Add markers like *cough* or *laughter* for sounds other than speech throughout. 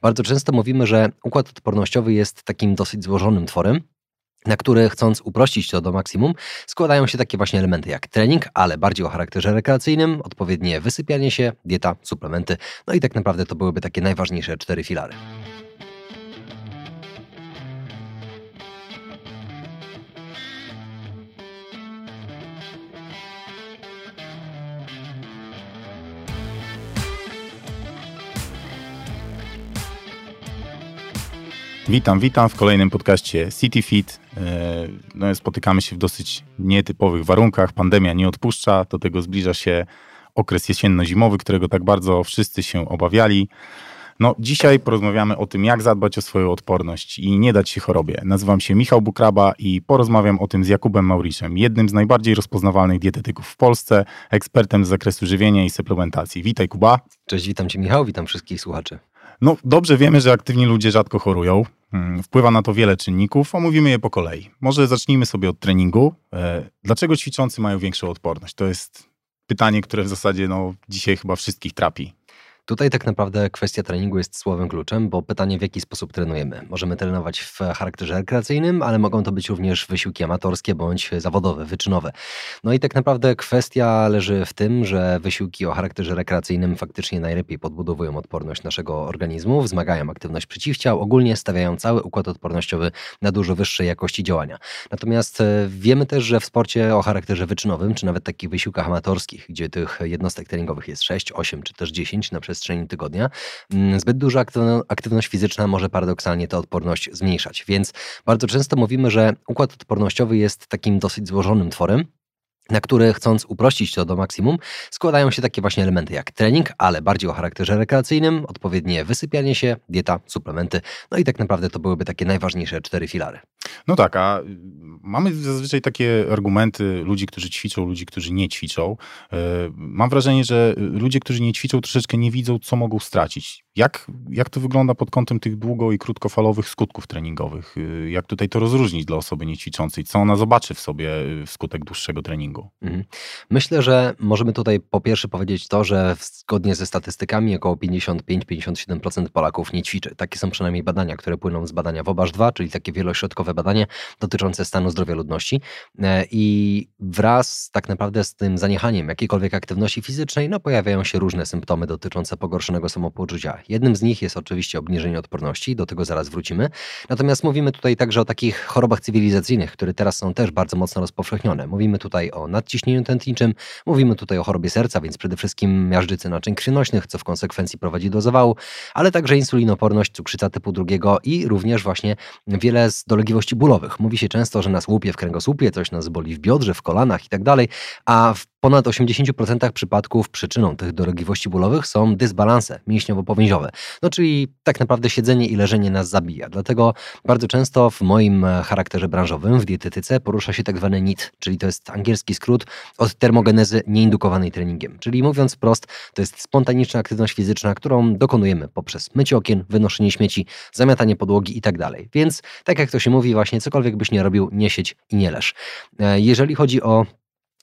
Bardzo często mówimy, że układ odpornościowy jest takim dosyć złożonym tworem, na który chcąc uprościć to do maksimum, składają się takie właśnie elementy jak trening, ale bardziej o charakterze rekreacyjnym, odpowiednie wysypianie się, dieta, suplementy, no i tak naprawdę to byłyby takie najważniejsze cztery filary. Witam, witam w kolejnym podcaście City Fit. E, no, spotykamy się w dosyć nietypowych warunkach. Pandemia nie odpuszcza, do tego zbliża się okres jesienno-zimowy, którego tak bardzo wszyscy się obawiali. No, dzisiaj porozmawiamy o tym, jak zadbać o swoją odporność i nie dać się chorobie. Nazywam się Michał Bukraba i porozmawiam o tym z Jakubem Mauriszem, jednym z najbardziej rozpoznawalnych dietetyków w Polsce, ekspertem z zakresu żywienia i suplementacji. Witaj, Kuba. Cześć, witam Cię, Michał, witam wszystkich słuchaczy. No, dobrze wiemy, że aktywni ludzie rzadko chorują. Hmm, wpływa na to wiele czynników, omówimy je po kolei. Może zacznijmy sobie od treningu. E, dlaczego ćwiczący mają większą odporność? To jest pytanie, które w zasadzie no, dzisiaj chyba wszystkich trapi. Tutaj tak naprawdę kwestia treningu jest słowem kluczem, bo pytanie w jaki sposób trenujemy. Możemy trenować w charakterze rekreacyjnym, ale mogą to być również wysiłki amatorskie bądź zawodowe, wyczynowe. No i tak naprawdę kwestia leży w tym, że wysiłki o charakterze rekreacyjnym faktycznie najlepiej podbudowują odporność naszego organizmu, wzmagają aktywność przeciwciał, ogólnie stawiają cały układ odpornościowy na dużo wyższej jakości działania. Natomiast e, wiemy też, że w sporcie o charakterze wyczynowym, czy nawet takich wysiłkach amatorskich, gdzie tych jednostek treningowych jest 6, 8 czy też 10 na przestrzeni tygodnia, mm, zbyt duża aktywność fizyczna może paradoksalnie tę odporność zmniejszać. Więc bardzo często mówimy, że układ odpornościowy jest takim dosyć złożonym tworem, na które chcąc uprościć to do maksimum, składają się takie właśnie elementy jak trening, ale bardziej o charakterze rekreacyjnym, odpowiednie wysypianie się, dieta, suplementy, no i tak naprawdę to byłyby takie najważniejsze cztery filary. No tak, a mamy zazwyczaj takie argumenty ludzi, którzy ćwiczą, ludzi, którzy nie ćwiczą. E, mam wrażenie, że ludzie, którzy nie ćwiczą, troszeczkę nie widzą, co mogą stracić. Jak, jak to wygląda pod kątem tych długo- i krótkofalowych skutków treningowych? E, jak tutaj to rozróżnić dla osoby niećwiczącej? Co ona zobaczy w sobie e, wskutek dłuższego treningu? Mhm. Myślę, że możemy tutaj po pierwsze powiedzieć to, że zgodnie ze statystykami około 55-57% Polaków nie ćwiczy. Takie są przynajmniej badania, które płyną z badania WOBASZ 2, czyli takie wielośrodkowe badanie dotyczące stanu zdrowia ludności. E, I wraz tak naprawdę z tym zaniechaniem jakiejkolwiek aktywności fizycznej, no pojawiają się różne symptomy dotyczące pogorszonego samopoczucia. Jednym z nich jest oczywiście obniżenie odporności, do tego zaraz wrócimy. Natomiast mówimy tutaj także o takich chorobach cywilizacyjnych, które teraz są też bardzo mocno rozpowszechnione. Mówimy tutaj o nadciśnieniu tętniczym, mówimy tutaj o chorobie serca, więc przede wszystkim miażdżycy naczyń krwionośnych, co w konsekwencji prowadzi do zawału, ale także insulinoporność, cukrzyca typu drugiego i również właśnie wiele z dolegliwości bólowych. Mówi się często, że nas łupie w kręgosłupie, coś nas boli w biodrze, w kolanach i tak dalej, a w ponad 80% przypadków przyczyną tych dolegliwości bólowych są dysbalanse mięśniowo-powięziowe. No czyli tak naprawdę siedzenie i leżenie nas zabija. Dlatego bardzo często w moim charakterze branżowym w dietetyce porusza się tak zwany NIT, czyli to jest angielski skrót od termogenezy nieindukowanej treningiem. Czyli mówiąc prost, to jest spontaniczna aktywność fizyczna, którą dokonujemy poprzez mycie okien, wynoszenie śmieci, zamiatanie podłogi i tak. Więc tak jak to się mówi właśnie, cokolwiek byś nie robił, nie siedź i nie leż. E, jeżeli chodzi o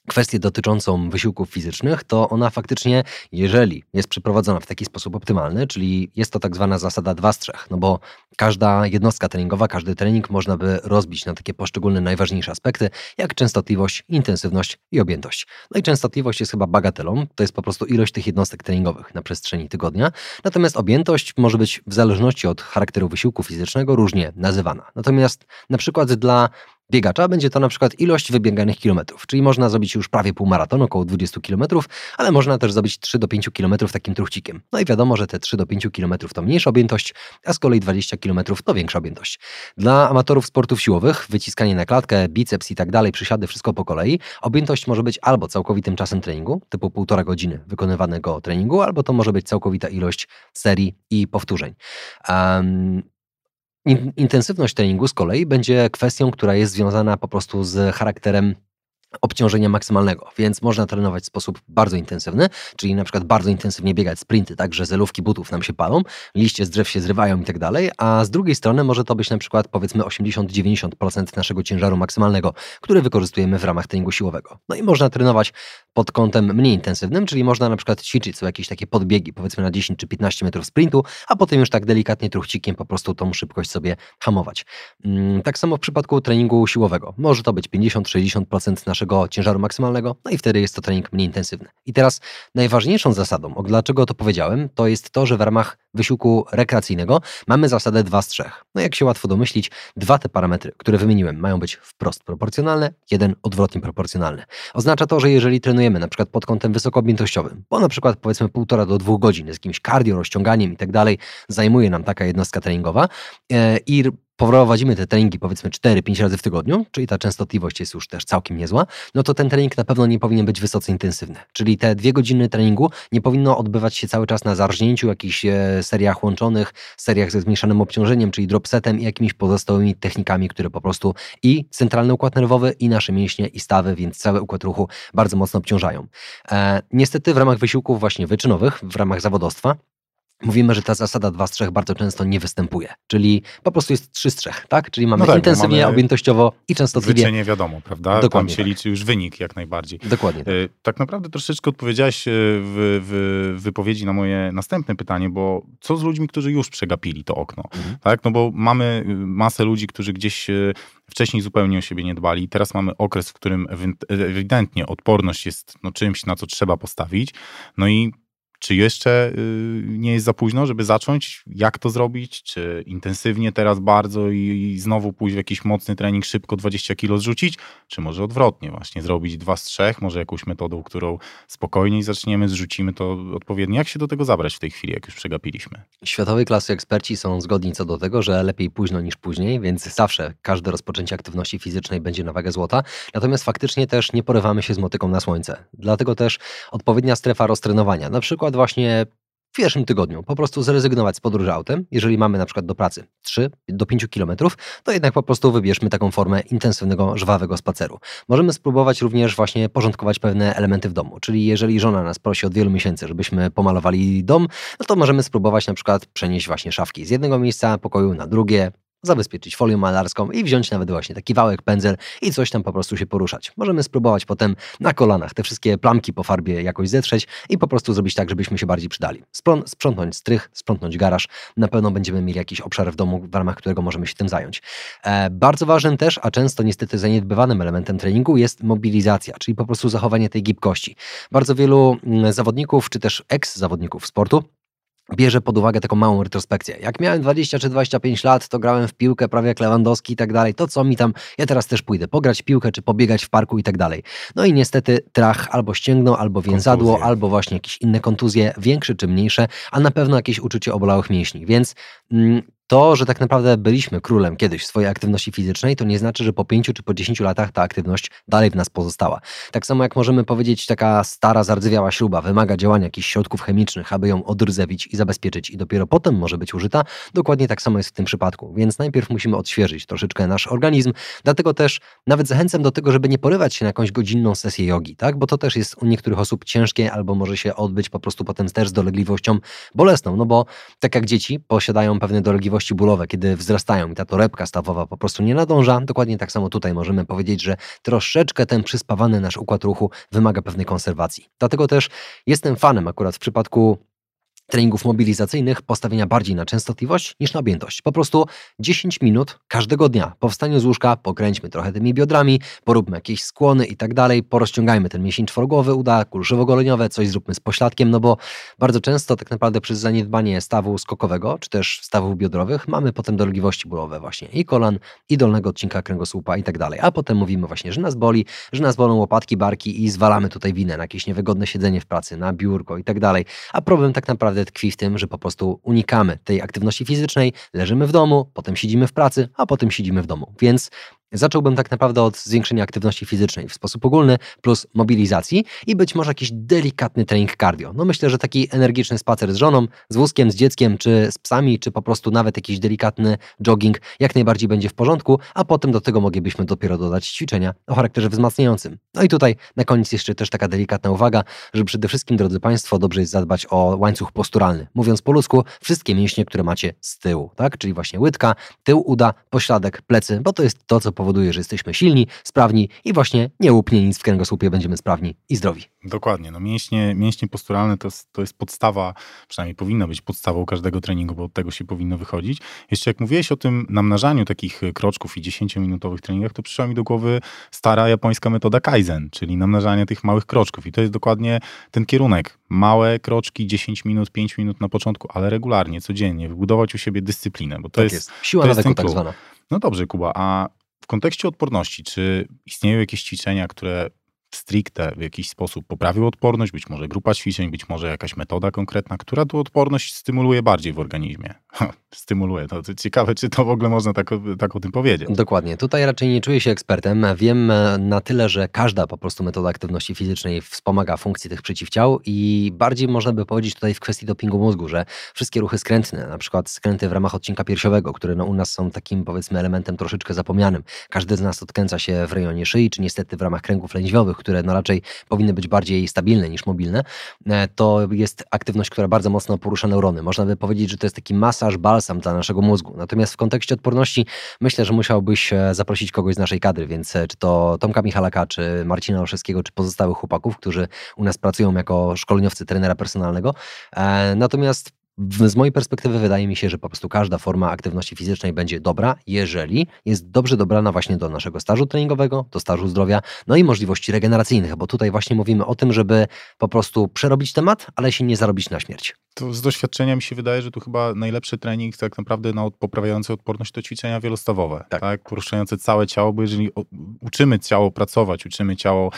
kwestię dotyczącą wysiłków fizycznych, to ona faktycznie, jeżeli jest przeprowadzona w taki sposób optymalny, czyli jest to tak zwana zasada 2 z 3, no bo każda jednostka treningowa, każdy trening można by rozbić na takie poszczególne najważniejsze aspekty, jak częstotliwość, intensywność i objętość. No i częstotliwość jest chyba bagatelą, to jest po prostu ilość tych jednostek treningowych na przestrzeni tygodnia, natomiast objętość może być w zależności od charakteru wysiłku fizycznego różnie nazywana. Natomiast na przykład dla biegacza będzie to na przykład ilość wybieganych kilometrów, czyli można zrobić już prawie półmaraton, około 20 kilometrów, ale można też zrobić 3 do 5 kilometrów takim truchcikiem. No i wiadomo, że te 3 do 5 kilometrów to mniejsza objętość, a z kolei 20 kilometrów to większa objętość. Dla amatorów sportów siłowych, wyciskanie na klatkę, biceps i tak dalej, przysiady, wszystko po kolei, objętość może być albo całkowitym czasem treningu, typu półtora godziny wykonywanego treningu, albo to może być całkowita ilość serii i powtórzeń. Um, Intensywność treningu z kolei będzie kwestią, która jest związana po prostu z charakterem obciążenia maksymalnego, więc można trenować w sposób bardzo intensywny, czyli na przykład bardzo intensywnie biegać sprinty, tak, że zelówki butów nam się palą, liście z drzew się zrywają i tak dalej, a z drugiej strony może to być na przykład powiedzmy 80-90% naszego ciężaru maksymalnego, który wykorzystujemy w ramach treningu siłowego. No i można trenować pod kątem mniej intensywnym, czyli można na przykład ćwiczyć są jakieś takie podbiegi, powiedzmy na 10 czy 15 metrów sprintu, a potem już tak delikatnie truchcikiem po prostu tą szybkość sobie hamować. Mm, tak samo w przypadku treningu siłowego. Może to być 50-60% naszego ciężaru maksymalnego, no i wtedy jest to trening mniej intensywny. I teraz najważniejszą zasadą, o dlaczego to powiedziałem, to jest to, że w ramach wysiłku rekreacyjnego mamy zasadę 2 z 3. No jak się łatwo domyślić, dwa te parametry, które wymieniłem, mają być wprost proporcjonalne, jeden odwrotnie proporcjonalny. Oznacza to, że jeżeli trenujemy na przykład pod kątem wysokoobjętościowym, bo na przykład powiedzmy półtora do dwóch godzin z jakimś cardio, rozciąganiem i tak dalej, zajmuje nam taka jednostka treningowa e, i prowadzimy te treningi powiedzmy 4-5 razy w tygodniu, czyli ta częstotliwość jest już też całkiem niezła, no to ten trening na pewno nie powinien być wysoce intensywny. Czyli te dwie godziny treningu nie powinno odbywać się cały czas na zarżnięciu, jakichś e, seriach łączonych, seriach ze zmniejszonym obciążeniem, czyli dropsetem i jakimiś pozostałymi technikami, które po prostu i centralny układ nerwowy, i nasze mięśnie, i stawy, więc cały układ ruchu bardzo mocno obciążają. E, niestety w ramach wysiłków właśnie wyczynowych, w ramach zawodowstwa, Mówimy, że ta zasada 2 z 3 bardzo często nie występuje, czyli po prostu jest 3 z 3, tak? Czyli mamy no tak, intensywnie, mamy objętościowo i częstotliwie. Wyczenie wiadomo, prawda? Dokładnie Tam się tak. liczy już wynik jak najbardziej. Dokładnie. Tak. E, tak naprawdę troszeczkę odpowiedziałeś e, w, w, wypowiedzi na moje następne pytanie, bo co z ludźmi, którzy już przegapili to okno, mhm. tak? No bo mamy y, masę ludzi, którzy gdzieś wcześniej zupełnie o siebie nie dbali. Teraz mamy okres, w którym ewidentnie odporność jest no, czymś, na co trzeba postawić. No i czy jeszcze y, nie jest za późno, żeby zacząć? Jak to zrobić? Czy intensywnie teraz bardzo i, znowu pójść w jakiś mocny trening, szybko 20 kilo zrzucić? Czy może odwrotnie, właśnie zrobić dwa z trzech, może jakąś metodą, którą spokojniej zaczniemy, zrzucimy to odpowiednio? Jak się do tego zabrać w tej chwili, jak już przegapiliśmy? Światowej klasy eksperci są zgodni co do tego, że lepiej późno niż później, więc zawsze każde rozpoczęcie aktywności fizycznej będzie na wagę złota. Natomiast faktycznie też nie porywamy się z motyką na słońce. Dlatego też odpowiednia strefa roztrenowania, na przykład właśnie w pierwszym tygodniu po prostu zrezygnować z podróży autem. Jeżeli mamy na przykład do pracy 3 do 5 kilometrów, to jednak po prostu wybierzmy taką formę intensywnego, żwawego spaceru. Możemy spróbować również właśnie porządkować pewne elementy w domu, czyli jeżeli żona nas prosi od wielu miesięcy, żebyśmy pomalowali dom, no to możemy spróbować na przykład przenieść właśnie szafki z jednego miejsca pokoju na drugie, zabezpieczyć folią malarską i wziąć nawet właśnie taki wałek, pędzel i coś tam po prostu się poruszać. Możemy spróbować potem na kolanach te wszystkie plamki po farbie jakoś zetrzeć i po prostu zrobić tak, żebyśmy się bardziej przydali. sprzątnąć strych, sprzątnąć garaż. Na pewno będziemy mieli jakiś obszar w domu, w ramach którego możemy się tym zająć. E, bardzo ważnym też, a często niestety zaniedbywanym elementem treningu jest mobilizacja, czyli po prostu zachowanie tej gibkości. Bardzo wielu mm, zawodników, czy też ex-zawodników sportu bierze pod uwagę taką małą retrospekcję. Jak miałem 20 czy 25 lat, to grałem w piłkę prawie jak Lewandowski i tak dalej. To co mi tam, ja teraz też pójdę pograć w piłkę, czy pobiegać w parku i tak dalej. No i niestety trach albo ścięgno, albo więzadło, kontuzje. albo właśnie jakieś inne kontuzje, większe czy mniejsze, a na pewno jakieś uczucie obolałych mięśni. Więc mm, to, że tak naprawdę byliśmy królem kiedyś swojej aktywności fizycznej, to nie znaczy, że po pięciu czy po dziesięciu latach ta aktywność dalej w nas pozostała. Tak samo jak możemy powiedzieć, taka stara, zardzewiała śruba wymaga działania jakichś środków chemicznych, aby ją odrdzewić i zabezpieczyć i dopiero potem może być użyta, dokładnie tak samo jest w tym przypadku. Więc najpierw musimy odświeżyć troszeczkę nasz organizm, dlatego też nawet zachęcam do tego, żeby nie porywać się na jakąś godzinną sesję jogi, tak? bo to też jest u niektórych osób ciężkie albo może się odbyć po prostu potem też z dolegliwością bolesną, no bo tak jak dzieci posiadają pewne dolegliwości dolegliwości bólowe, kiedy wzrastają i ta torebka stawowa po prostu nie nadąża, dokładnie tak samo tutaj możemy powiedzieć, że troszeczkę ten przyspawany nasz układ ruchu wymaga pewnej konserwacji. Dlatego też jestem fanem akurat w przypadku treningów mobilizacyjnych postawienia bardziej na częstotliwość niż na objętość. Po prostu 10 minut każdego dnia po wstaniu z łóżka pokręćmy trochę tymi biodrami, poróbmy jakieś skłony i tak dalej, porozciągajmy ten mięsień czworogłowy, uda, kulszowo-goleniowe, coś zróbmy z pośladkiem, no bo bardzo często tak naprawdę przez zaniedbanie stawu skokowego, czy też stawów biodrowych mamy potem dolegliwości bólowe właśnie i kolan, i dolnego odcinka kręgosłupa i tak dalej. A potem mówimy właśnie, że nas boli, że nas bolą łopatki, barki i zwalamy tutaj winę na jakieś niewygodne siedzenie w pracy, na biurko i tak dalej. A problem tak naprawdę naprawdę tkwi w tym, że po prostu unikamy tej aktywności fizycznej, leżymy w domu, potem siedzimy w pracy, a potem siedzimy w domu. Więc Zacząłbym tak naprawdę od zwiększenia aktywności fizycznej w sposób ogólny, plus mobilizacji i być może jakiś delikatny trening cardio. No myślę, że taki energiczny spacer z żoną, z wózkiem, z dzieckiem, czy z psami, czy po prostu nawet jakiś delikatny jogging jak najbardziej będzie w porządku, a potem do tego moglibyśmy dopiero dodać ćwiczenia o charakterze wzmacniającym. No i tutaj na koniec jeszcze też taka delikatna uwaga, że przede wszystkim, drodzy Państwo, dobrze jest zadbać o łańcuch posturalny. Mówiąc po ludzku, wszystkie mięśnie, które macie z tyłu, tak? Czyli właśnie łydka, tył uda, pośladek, plecy, bo to jest to, co powoduje, że jesteśmy silni, sprawni i właśnie nie łupnie nic w kręgosłupie, będziemy sprawni i zdrowi. Dokładnie. No mięśnie, mięśnie posturalne to jest, to jest podstawa, przynajmniej powinna być podstawą każdego treningu, bo od tego się powinno wychodzić. Jeszcze jak mówiłeś o tym namnażaniu takich kroczków i 10-minutowych treningach, to przyszła mi do głowy stara japońska metoda Kaizen, czyli namnażanie tych małych kroczków. I to jest dokładnie ten kierunek. Małe kroczki, 10 minut, 5 minut na początku, ale regularnie, codziennie, wybudować u siebie dyscyplinę, bo to tak jest, jest. Siła to jest tak klucz. zwana. No dobrze, Kuba, a w kontekście odporności, czy istnieją jakieś ćwiczenia, które stricte w jakiś sposób poprawią odporność, być może grupa ćwiczeń, być może jakaś metoda konkretna, która tu odporność stymuluje bardziej w organizmie. Stymuluje. To, to ciekawe, czy to w ogóle można tak, tak o tym powiedzieć. Dokładnie. Tutaj raczej nie czuję się ekspertem. Wiem e, na tyle, że każda po prostu metoda aktywności fizycznej wspomaga funkcję tych przeciwciał i bardziej można by powiedzieć tutaj w kwestii dopingu mózgu, że wszystkie ruchy skrętne, na przykład skręty w ramach odcinka piersiowego, które no u nas są takim powiedzmy elementem troszeczkę zapomnianym. Każdy z nas odkręca się w rejonie szyi, czy niestety w ramach kręgów lędźwiowych, które no raczej powinny być bardziej stabilne niż mobilne. E, To jest aktywność, która bardzo mocno porusza neurony. Można by powiedzieć, że to jest taki masaż, balsam dla naszego mózgu. Natomiast w kontekście odporności myślę, że musiałbyś e, zaprosić kogoś z naszej kadry, więc e, czy to Tomka Michalaka, czy Marcina Olszewskiego, czy pozostałych chłopaków, którzy u nas pracują jako szkoleniowcy trenera personalnego. E, Natomiast z mojej perspektywy wydaje mi się, że po prostu każda forma aktywności fizycznej będzie dobra, jeżeli jest dobrze dobrana właśnie do naszego stażu treningowego, do stażu zdrowia, no i możliwości regeneracyjnych, bo tutaj właśnie mówimy o tym, żeby po prostu przerobić temat, ale się nie zarobić na śmierć. To z doświadczenia mi się wydaje, że tu chyba najlepszy trening tak naprawdę na od- poprawiający odporność to ćwiczenia wielostawowe, Tak. tak. Poruszające całe ciało, bo jeżeli uczymy ciało pracować, uczymy ciało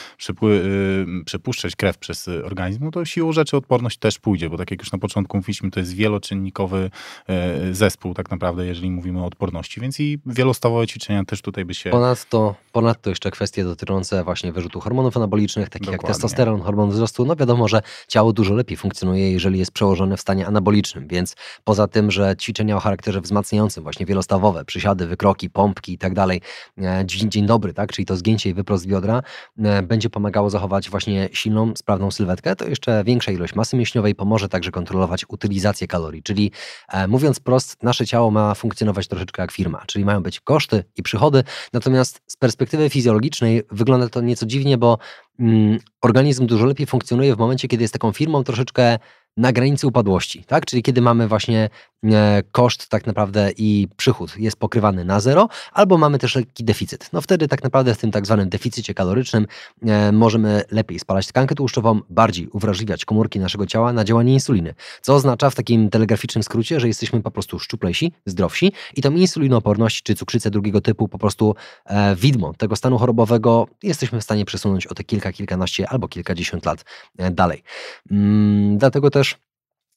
y, przepuszczać krew przez y, organizm, no to siłą rzeczy odporność też pójdzie, bo tak jak już na początku mówiliśmy, to jest wieloczynnikowy y, zespół tak naprawdę, jeżeli mówimy o odporności, więc i wielostawowe ćwiczenia też tutaj by się... Ponadto, ponadto jeszcze kwestie dotyczące właśnie wyrzutu hormonów anabolicznych, takich jak Dokładnie. testosteron, hormon wzrostu. No wiadomo, że ciało dużo lepiej funkcjonuje, jeżeli jest przełożone w stanie anabolicznym, więc poza tym, że ćwiczenia o charakterze wzmacniającym, właśnie wielostawowe, przysiady, wykroki, pompki i tak dalej, e, dzień, dzień dobry, tak, czyli to zgięcie i wyprost biodra, e, będzie pomagało zachować właśnie silną, sprawną sylwetkę, to jeszcze większa ilość masy mięśniowej pomoże także kontrolować utylizację kalorii, czyli e, mówiąc prost, nasze ciało ma funkcjonować troszeczkę jak firma, czyli mają być koszty i przychody, Natomiast z perspektywy fizjologicznej wygląda to nieco dziwnie, bo mm, organizm dużo lepiej funkcjonuje w momencie, kiedy jest taką firmą troszeczkę na granicy upadłości, tak? Czyli kiedy mamy właśnie koszt tak naprawdę i przychód jest pokrywany na zero, albo mamy też lekki deficyt. No wtedy tak naprawdę w tym tak zwanym deficycie kalorycznym e, możemy lepiej spalać tkankę tłuszczową, bardziej uwrażliwiać komórki naszego ciała na działanie insuliny, co oznacza w takim telegraficznym skrócie, że jesteśmy po prostu szczuplejsi, zdrowsi i tą insulinooporność czy cukrzycę drugiego typu po prostu e, widmo tego stanu chorobowego jesteśmy w stanie przesunąć o te kilka, kilkanaście albo kilkadziesiąt lat e, dalej. Mm, dlatego też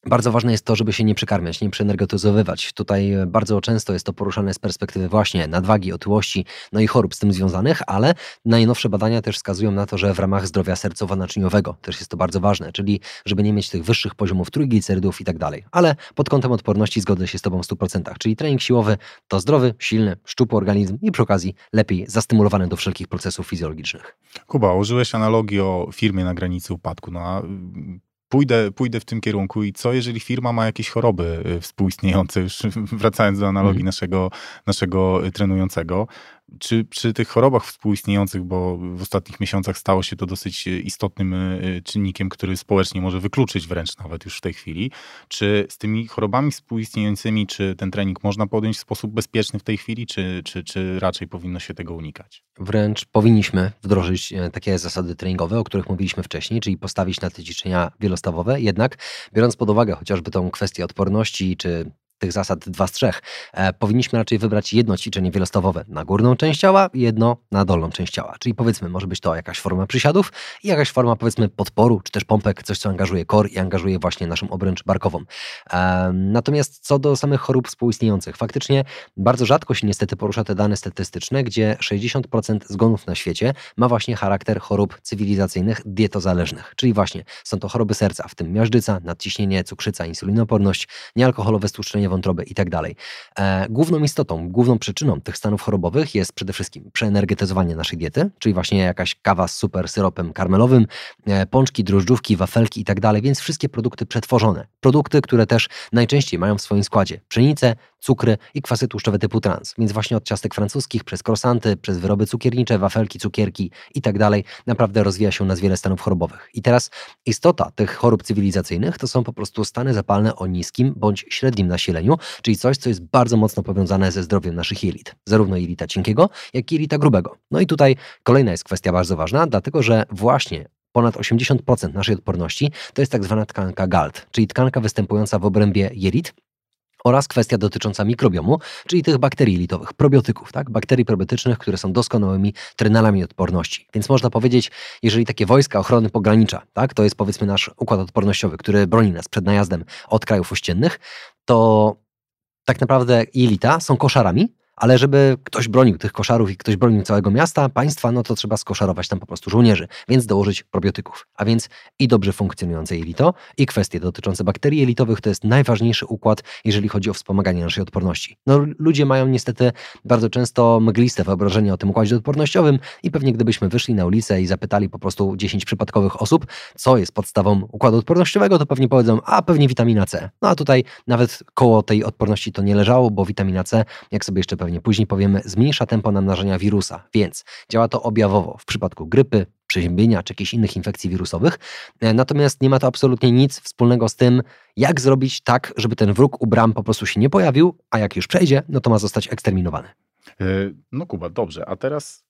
bardzo ważne jest to, żeby się nie przekarmiać, nie przeenergetyzowywać. Tutaj e, bardzo często jest to poruszane z perspektywy właśnie nadwagi, otyłości, no i chorób z tym związanych, ale najnowsze badania też wskazują na to, że w ramach zdrowia sercowo-naczyniowego też jest to bardzo ważne, czyli żeby nie mieć tych wyższych poziomów trójglicerydów i tak dalej. Ale pod kątem odporności zgodzę się z Tobą w 100%, czyli trening siłowy to zdrowy, silny, szczupły organizm i przy okazji lepiej zastymulowany do wszelkich procesów fizjologicznych. Kuba, użyłeś analogii o firmie na granicy upadku. No, a mm, pójdę, pójdę w tym kierunku i co, jeżeli firma ma jakieś choroby y, współistniejące, już *laughs* wracając do analogii Mhm. naszego, naszego y, trenującego, czy przy tych chorobach współistniejących, bo w ostatnich miesiącach stało się to dosyć y, istotnym y, czynnikiem, który społecznie może wykluczyć wręcz nawet już w tej chwili, czy z tymi chorobami współistniejącymi, czy ten trening można podjąć w sposób bezpieczny w tej chwili, czy, czy, czy raczej powinno się tego unikać? Wręcz powinniśmy wdrożyć e, takie zasady treningowe, o których mówiliśmy wcześniej, czyli postawić na te ćwiczenia wielostawowe. Jednak biorąc pod uwagę chociażby tą kwestię odporności czy tych zasad dwa z trzech, e, powinniśmy raczej wybrać jedno ćwiczenie wielostawowe na górną część ciała jedno na dolną część ciała. Czyli powiedzmy, może być to jakaś forma przysiadów i jakaś forma powiedzmy podporu, czy też pompek, coś co angażuje kor i angażuje właśnie naszą obręcz barkową. E, natomiast co do samych chorób współistniejących, faktycznie bardzo rzadko się niestety porusza te dane statystyczne, gdzie 60% zgonów na świecie ma właśnie charakter chorób cywilizacyjnych dietozależnych, czyli właśnie są to choroby serca, w tym miażdżyca, nadciśnienie, cukrzyca, insulinoporność, niealkoholowe stłuszczenie wątroby itd. Tak e, główną istotą, główną przyczyną tych stanów chorobowych jest przede wszystkim przeenergetyzowanie naszej diety, czyli właśnie jakaś kawa z super syropem karmelowym, e, pączki, drożdżówki, wafelki itd., tak więc wszystkie produkty przetworzone. Produkty, które też najczęściej mają w swoim składzie pszenicę, cukry i kwasy tłuszczowe typu trans. Więc właśnie od ciastek francuskich, przez krosanty, przez wyroby cukiernicze, wafelki, cukierki i tak dalej, naprawdę rozwija się u nas wiele stanów chorobowych. I teraz istota tych chorób cywilizacyjnych to są po prostu stany zapalne o niskim bądź średnim nasileniu, czyli coś, co jest bardzo mocno powiązane ze zdrowiem naszych jelit. Zarówno jelita cienkiego, jak i jelita grubego. No i tutaj kolejna jest kwestia bardzo ważna, dlatego że właśnie ponad 80% naszej odporności to jest tak zwana tkanka GALT, czyli tkanka występująca w obrębie jelit, oraz kwestia dotycząca mikrobiomu, czyli tych bakterii litowych, probiotyków, tak? bakterii probiotycznych, które są doskonałymi trenalami odporności. Więc można powiedzieć, jeżeli takie wojska ochrony pogranicza, tak? to jest powiedzmy nasz układ odpornościowy, który broni nas przed najazdem od krajów ościennych, to tak naprawdę jelita są koszarami, ale żeby ktoś bronił tych koszarów i ktoś bronił całego miasta, państwa, no to trzeba skoszarować tam po prostu żołnierzy, więc dołożyć probiotyków. A więc i dobrze funkcjonujące jelito, i kwestie dotyczące bakterii jelitowych to jest najważniejszy układ, jeżeli chodzi o wspomaganie naszej odporności. No ludzie mają niestety bardzo często mgliste wyobrażenie o tym układzie odpornościowym i pewnie gdybyśmy wyszli na ulicę i zapytali po prostu 10 przypadkowych osób, co jest podstawą układu odpornościowego, to pewnie powiedzą, a pewnie witamina C. No a tutaj nawet koło tej odporności to nie leżało, bo witamina C, jak sobie jeszcze pewnie pewnie później powiemy, zmniejsza tempo namnażania wirusa, więc działa to objawowo w przypadku grypy, przeziębienia czy jakichś innych infekcji wirusowych. E, natomiast nie ma to absolutnie nic wspólnego z tym, jak zrobić tak, żeby ten wróg u bram po prostu się nie pojawił, a jak już przejdzie, no to ma zostać eksterminowany. E, no Kuba, dobrze, a teraz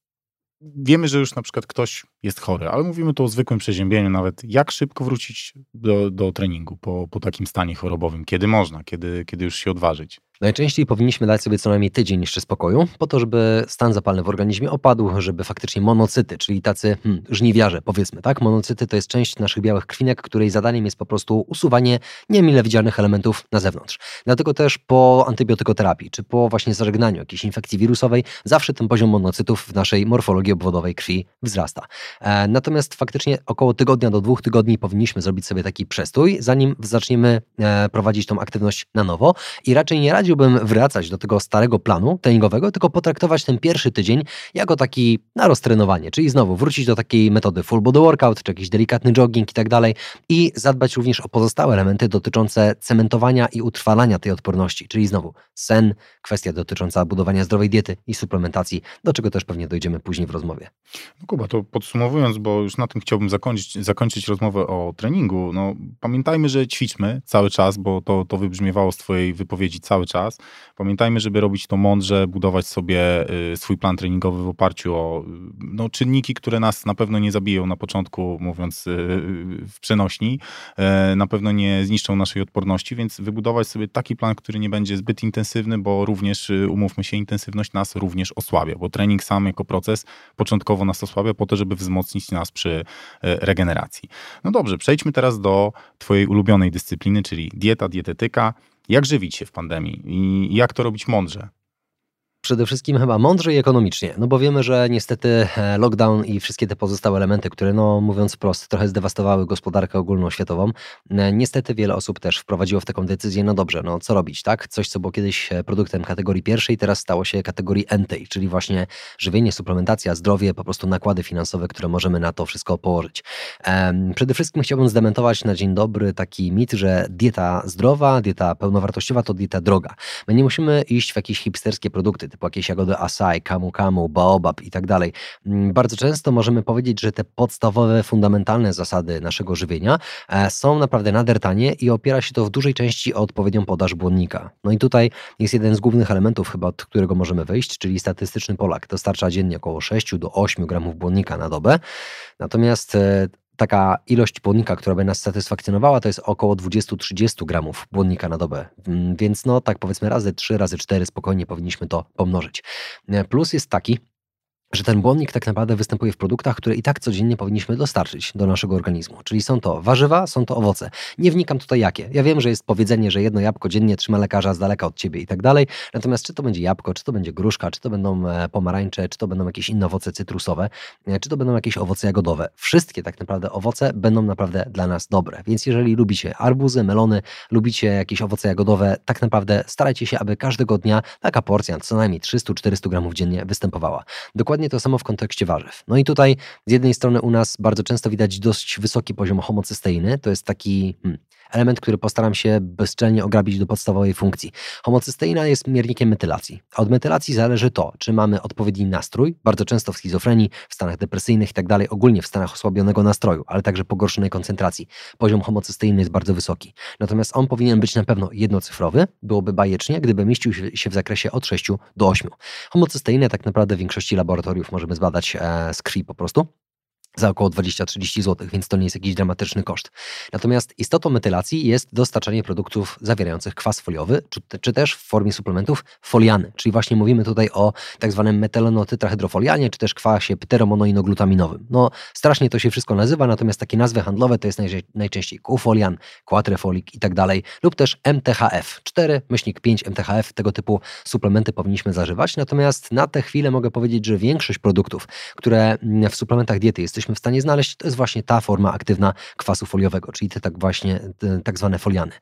wiemy, że już na przykład ktoś jest chory, ale mówimy tu o zwykłym przeziębieniu nawet. Jak szybko wrócić do, do treningu po, po takim stanie chorobowym? Kiedy można? Kiedy, kiedy już się odważyć? Najczęściej powinniśmy dać sobie co najmniej tydzień jeszcze spokoju, po to, żeby stan zapalny w organizmie opadł, żeby faktycznie monocyty, czyli tacy hmm, żniwiarze, powiedzmy, tak? Monocyty to jest część naszych białych krwinek, której zadaniem jest po prostu usuwanie niemile widzialnych elementów na zewnątrz. Dlatego też po antybiotykoterapii, czy po właśnie zażegnaniu jakiejś infekcji wirusowej, zawsze ten poziom monocytów w naszej morfologii obwodowej krwi wzrasta. E, natomiast faktycznie około tygodnia do dwóch tygodni powinniśmy zrobić sobie taki przestój, zanim zaczniemy e, prowadzić tą aktywność na nowo i raczej nie radził radziłbym wracać do tego starego planu treningowego, tylko potraktować ten pierwszy tydzień jako taki na roztrenowanie, czyli znowu wrócić do takiej metody full body workout, czy jakiś delikatny jogging i tak dalej i zadbać również o pozostałe elementy dotyczące cementowania i utrwalania tej odporności, czyli znowu sen, kwestia dotycząca budowania zdrowej diety i suplementacji, do czego też pewnie dojdziemy później w rozmowie. No Kuba, to podsumowując, bo już na tym chciałbym zakończyć, zakończyć rozmowę o treningu, no pamiętajmy, że ćwiczmy cały czas, bo to, to wybrzmiewało z twojej wypowiedzi cały czas, czas. Pamiętajmy, żeby robić to mądrze, budować sobie y, swój plan treningowy w oparciu o y, no, czynniki, które nas na pewno nie zabiją na początku, mówiąc y, w przenośni, na pewno nie zniszczą naszej odporności, więc wybudować sobie taki plan, który nie będzie zbyt intensywny, bo również, umówmy się, intensywność nas również osłabia, bo trening sam jako proces początkowo nas osłabia po to, żeby wzmocnić nas przy regeneracji. No dobrze, przejdźmy teraz do Twojej ulubionej dyscypliny, czyli dieta, dietetyka. Jak żywić się w pandemii i jak to robić mądrze? Przede wszystkim chyba mądrze i ekonomicznie, no bo wiemy, że niestety e, lockdown i wszystkie te pozostałe elementy, które no mówiąc wprost trochę zdewastowały gospodarkę ogólnoświatową, e, niestety wiele osób też wprowadziło w taką decyzję, no dobrze, no co robić, tak? Coś, co było kiedyś e, produktem kategorii pierwszej, teraz stało się kategorii entej, czyli właśnie żywienie, suplementacja, zdrowie, po prostu nakłady finansowe, które możemy na to wszystko położyć. Przede wszystkim chciałbym zdementować na dzień dobry taki mit, że dieta zdrowa, dieta pełnowartościowa to dieta droga. My nie musimy iść w jakieś hipsterskie produkty, typu jakieś jagody asai, kamu kamu, baobab i tak dalej. Mm, bardzo często możemy powiedzieć, że te podstawowe, fundamentalne zasady naszego żywienia e, są naprawdę nader tanie i opiera się to w dużej części o odpowiednią podaż błonnika. No i tutaj jest jeden z głównych elementów chyba, od którego możemy wyjść, czyli statystyczny Polak dostarcza dziennie około 6 do 8 gramów błonnika na dobę. Natomiast e, taka ilość błonnika, która by nas satysfakcjonowała, to jest około 20-30 gramów błonnika na dobę. Mm, więc no tak powiedzmy razy 3, razy 4 spokojnie powinniśmy to pomnożyć. E, plus jest taki, że ten błonnik tak naprawdę występuje w produktach, które i tak codziennie powinniśmy dostarczyć do naszego organizmu. Czyli są to warzywa, są to owoce. Nie wnikam tutaj jakie. Ja wiem, że jest powiedzenie, że jedno jabłko dziennie trzyma lekarza z daleka od ciebie i tak dalej. Natomiast czy to będzie jabłko, czy to będzie gruszka, czy to będą e, pomarańcze, czy to będą jakieś inne owoce cytrusowe, e, czy to będą jakieś owoce jagodowe. Wszystkie tak naprawdę owoce będą naprawdę dla nas dobre. Więc jeżeli lubicie arbuzy, melony, lubicie jakieś owoce jagodowe, tak naprawdę starajcie się, aby każdego dnia taka porcja, co najmniej 300-400 gramów dziennie występowała. Dokładnie Dokładnie to samo w kontekście warzyw. No i tutaj z jednej strony u nas bardzo często widać dość wysoki poziom homocysteiny. To jest taki hmm, element, który postaram się bezczelnie ograbić do podstawowej funkcji. Homocysteina jest miernikiem metylacji. A od metylacji zależy to, czy mamy odpowiedni nastrój, bardzo często w schizofrenii, w stanach depresyjnych i tak ogólnie w stanach osłabionego nastroju, ale także pogorszonej koncentracji. Poziom homocysteiny jest bardzo wysoki. Natomiast on powinien być na pewno jednocyfrowy, byłoby bajecznie, gdyby mieścił się w zakresie od 6 do 8. Homocysteinę tak naprawdę w większości laboratoriów możemy zbadać e, z krwi po prostu za około 20-30 zł, więc to nie jest jakiś dramatyczny koszt. Natomiast istotą metylacji jest dostarczanie produktów zawierających kwas foliowy, czy, czy, też w formie suplementów foliany, czyli właśnie mówimy tutaj o tak zwanym metylonotytrahydrofolianie, czy też kwasie pteromonoinogglutaminowym. No, strasznie to się wszystko nazywa, natomiast takie nazwy handlowe to jest naj, najczęściej Q-folian, quatrefolik i tak dalej, lub też MTHF, 4 myślnik 5 MTHF, tego typu suplementy powinniśmy zażywać, natomiast na tę chwilę mogę powiedzieć, że większość produktów, które w suplementach diety jesteśmy jesteśmy w stanie znaleźć, to jest właśnie ta forma aktywna kwasu foliowego, czyli te tak właśnie tak zwane foliany.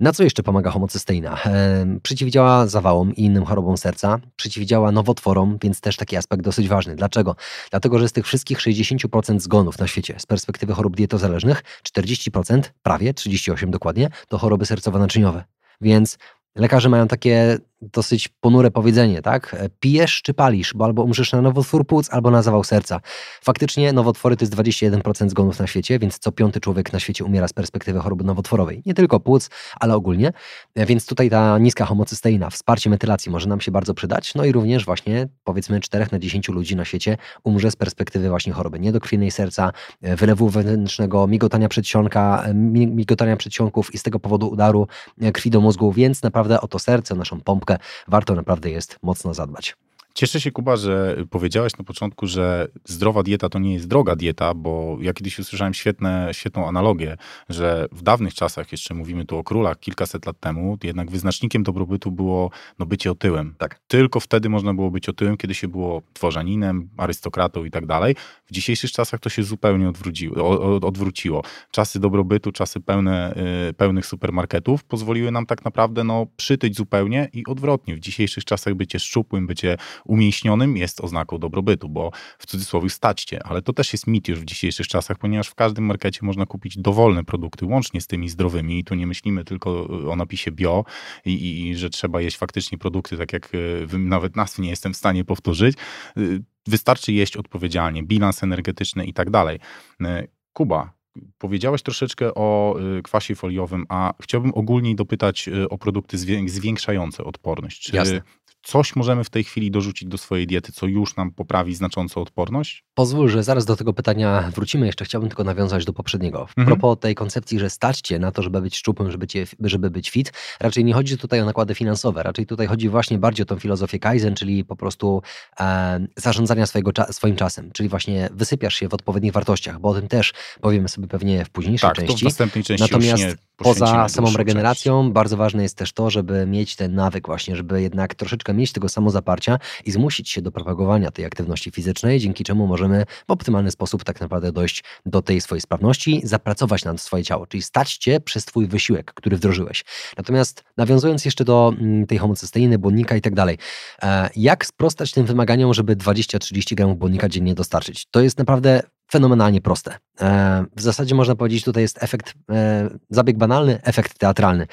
Na co jeszcze pomaga homocysteina? E, przeciwdziała zawałom i innym chorobom serca, przeciwdziała nowotworom, więc też taki aspekt dosyć ważny. Dlaczego? Dlatego, że z tych wszystkich 60% zgonów na świecie z perspektywy chorób dietozależnych, 40%, prawie 38% dokładnie, to choroby sercowo-naczyniowe. Więc lekarze mają takie dosyć ponure powiedzenie, tak? E, pijesz czy palisz, bo albo umrzesz na nowotwór płuc, albo na zawał serca. Faktycznie nowotwory to jest 21% zgonów na świecie, więc co piąty człowiek na świecie umiera z perspektywy choroby nowotworowej. Nie tylko płuc, ale ogólnie. E, więc tutaj ta niska homocysteina, wsparcie metylacji może nam się bardzo przydać. No i również właśnie powiedzmy 4 na 10 ludzi na świecie umrze z perspektywy właśnie choroby niedokrwiennej serca, e, wylewu wewnętrznego, migotania przedsionka, migotania przedsionków i z tego powodu udaru krwi do mózgu, więc naprawdę o to serce, naszą pompkę warto naprawdę jest mocno zadbać. Cieszę się, Kuba, że powiedziałeś na początku, że zdrowa dieta to nie jest droga dieta, bo ja kiedyś usłyszałem świetne, świetną analogię, że w dawnych czasach, jeszcze mówimy tu o królach kilkaset lat temu, jednak wyznacznikiem dobrobytu było no, bycie otyłem. Tak. Tylko wtedy można było być otyłem, kiedy się było tworzaninem, arystokratą i tak dalej. W dzisiejszych czasach to się zupełnie odwróciło. odwróciło. Czasy dobrobytu, czasy pełne, y, pełnych supermarketów pozwoliły nam tak naprawdę no, przytyć zupełnie i odwrotnie. W dzisiejszych czasach bycie szczupłym, bycie umięśnionym jest oznaką dobrobytu, bo w cudzysłowie staćcie, ale to też jest mit już w dzisiejszych czasach, ponieważ w każdym markecie można kupić dowolne produkty, łącznie z tymi zdrowymi i tu nie myślimy tylko o napisie bio i, i, że trzeba jeść faktycznie produkty, tak jak e, nawet nazw nie jestem w stanie powtórzyć. E, wystarczy jeść odpowiedzialnie, bilans energetyczny i tak dalej. E, Kuba, Powiedziałeś troszeczkę o kwasie foliowym, a chciałbym ogólnie dopytać o produkty zwiększające odporność. Czy Jasne coś możemy w tej chwili dorzucić do swojej diety, co już nam poprawi znacząco odporność? Pozwól, że zaraz do tego pytania wrócimy. Jeszcze chciałbym tylko nawiązać do poprzedniego. W mhm. propos tej koncepcji, że staćcie na to, żeby być szczupłym, żeby, cię, żeby być fit, raczej nie chodzi tutaj o nakłady finansowe, raczej tutaj chodzi właśnie bardziej o tą filozofię Kaizen, czyli po prostu e, zarządzania swojego, swoim czasem, czyli właśnie wysypiasz się w odpowiednich wartościach, bo o tym też powiemy sobie pewnie w późniejszej tak, części. To w następnej części Natomiast poza samą regeneracją część. bardzo ważne jest też to, żeby mieć ten nawyk właśnie, żeby jednak troszeczkę mieć tego samozaparcia i zmusić się do propagowania tej aktywności fizycznej, dzięki czemu możemy w optymalny sposób tak naprawdę dojść do tej swojej sprawności, zapracować nad swoje ciało, czyli stać cię przez twój wysiłek, który wdrożyłeś. Natomiast nawiązując jeszcze do mm, tej homocysteiny, błonnika i tak dalej, e, jak sprostać tym wymaganiom, żeby 20-30 gramów błonnika dziennie dostarczyć? To jest naprawdę fenomenalnie proste. E, w zasadzie można powiedzieć, tutaj jest efekt, e, zabieg banalny, efekt teatralny.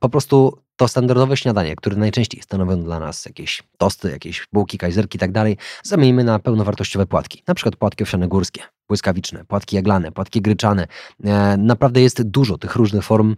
Po prostu to standardowe śniadanie, które najczęściej stanowią dla nas jakieś tosty, jakieś bułki, kajzerki i tak zamienimy na pełnowartościowe płatki. Na przykład płatki owsiane górskie, błyskawiczne, płatki jaglane, płatki gryczane. E, naprawdę jest dużo tych różnych form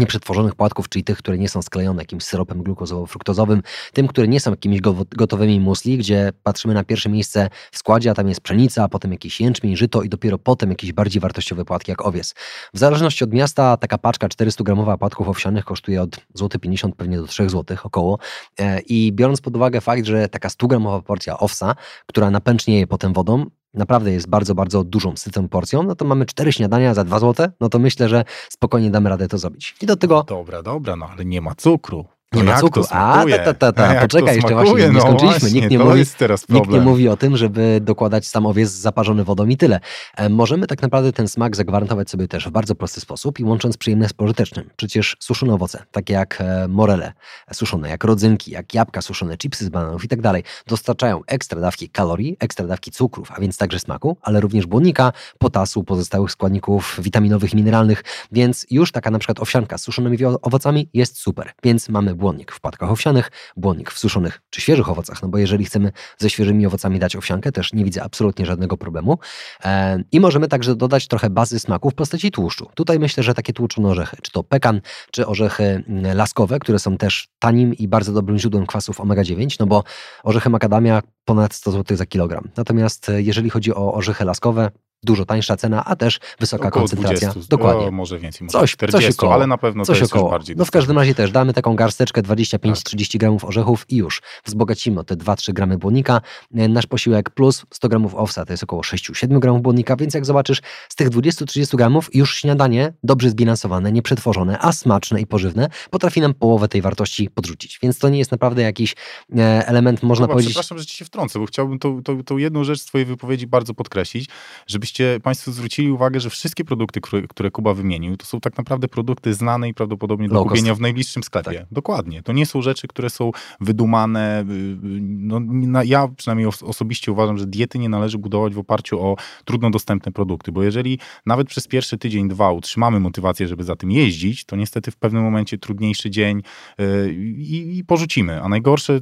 nieprzetworzonych płatków, czyli tych, które nie są sklejone jakimś syropem glukozowo-fruktozowym, tym, które nie są jakimiś gotowymi musli, gdzie patrzymy na pierwsze miejsce w składzie, a tam jest pszenica, a potem jakiś jęczmień, żyto i dopiero potem jakieś bardziej wartościowe płatki jak owiec. W zależności od miasta taka paczka 400-gramowa płatków owsianych kosztuje od złoty 50 pewnie do 3 zł około e, i biorąc pod uwagę fakt, że taka 100-gramowa porcja owsa, która napęcznieje potem wodą, naprawdę jest bardzo, bardzo dużą, sycą porcją, no to mamy cztery śniadania za dwa złote, no to myślę, że spokojnie damy radę to zrobić. I do tego... Dobra, dobra, no ale nie ma cukru. Nie ma cukru. A, ta, ta, ta, ta. poczekaj, jeszcze właśnie nie no skończyliśmy. Właśnie, nikt, nie mówi, nikt nie mówi o tym, żeby dokładać sam owiec zaparzony wodą i tyle. E, możemy tak naprawdę ten smak zagwarantować sobie też w bardzo prosty sposób i łącząc przyjemne z pożytecznym. Przecież suszone owoce, takie jak e, morele suszone, jak rodzynki, jak jabłka suszone, chipsy z bananów i tak dalej, dostarczają ekstra dawki kalorii, ekstra dawki cukrów, a więc także smaku, ale również błonnika, potasu, pozostałych składników witaminowych, mineralnych, więc już taka na przykład owsianka z suszonymi owocami jest super. Więc mamy błonnik w płatkach owsianych, błonnik w suszonych czy świeżych owocach, no bo jeżeli chcemy ze świeżymi owocami dać owsiankę, też nie widzę absolutnie żadnego problemu. E, I możemy także dodać trochę bazy smaku w postaci tłuszczu. Tutaj myślę, że takie tłuczone orzechy, czy to pekan, czy orzechy mm, laskowe, które są też tanim i bardzo dobrym źródłem kwasów omega-9, no bo orzechy makadamia ponad 100 zł za kilogram. Natomiast e, jeżeli chodzi o orzechy laskowe, dużo tańsza cena, a też wysoka około koncentracja. 20, Dokładnie. O, może więcej, może coś, 40, coś około, ale na pewno coś to jest około. bardziej No w każdym razie też damy taką garsteczkę 25-30 tak. gramów orzechów i już wzbogacimy o te 2-3 gramy błonnika. E, nasz posiłek plus 100 gramów owsa to jest około 6-7 gramów błonnika, więc jak zobaczysz z tych 20-30 gramów już śniadanie dobrze zbilansowane, nieprzetworzone, a smaczne i pożywne potrafi nam połowę tej wartości podrzucić. Więc to nie jest naprawdę jakiś e, element, można Chyba, powiedzieć... Przepraszam, że ci się wtrącę, bo chciałbym tą, tą, tą jedną rzecz z twojej wypowiedzi bardzo podkreślić, żebyś żebyście Państwo zwrócili uwagę, że wszystkie produkty, które, Kuba wymienił, to są tak naprawdę produkty znane i prawdopodobnie do kupienia w najbliższym sklepie. Tak. Dokładnie. To nie są rzeczy, które są wydumane. Y, y, no, ja przynajmniej osobiście uważam, że diety nie należy budować w oparciu o trudno dostępne produkty, bo jeżeli nawet przez pierwszy tydzień, dwa utrzymamy motywację, żeby za tym jeździć, to niestety w pewnym momencie trudniejszy dzień yy, i, i porzucimy. A najgorsze,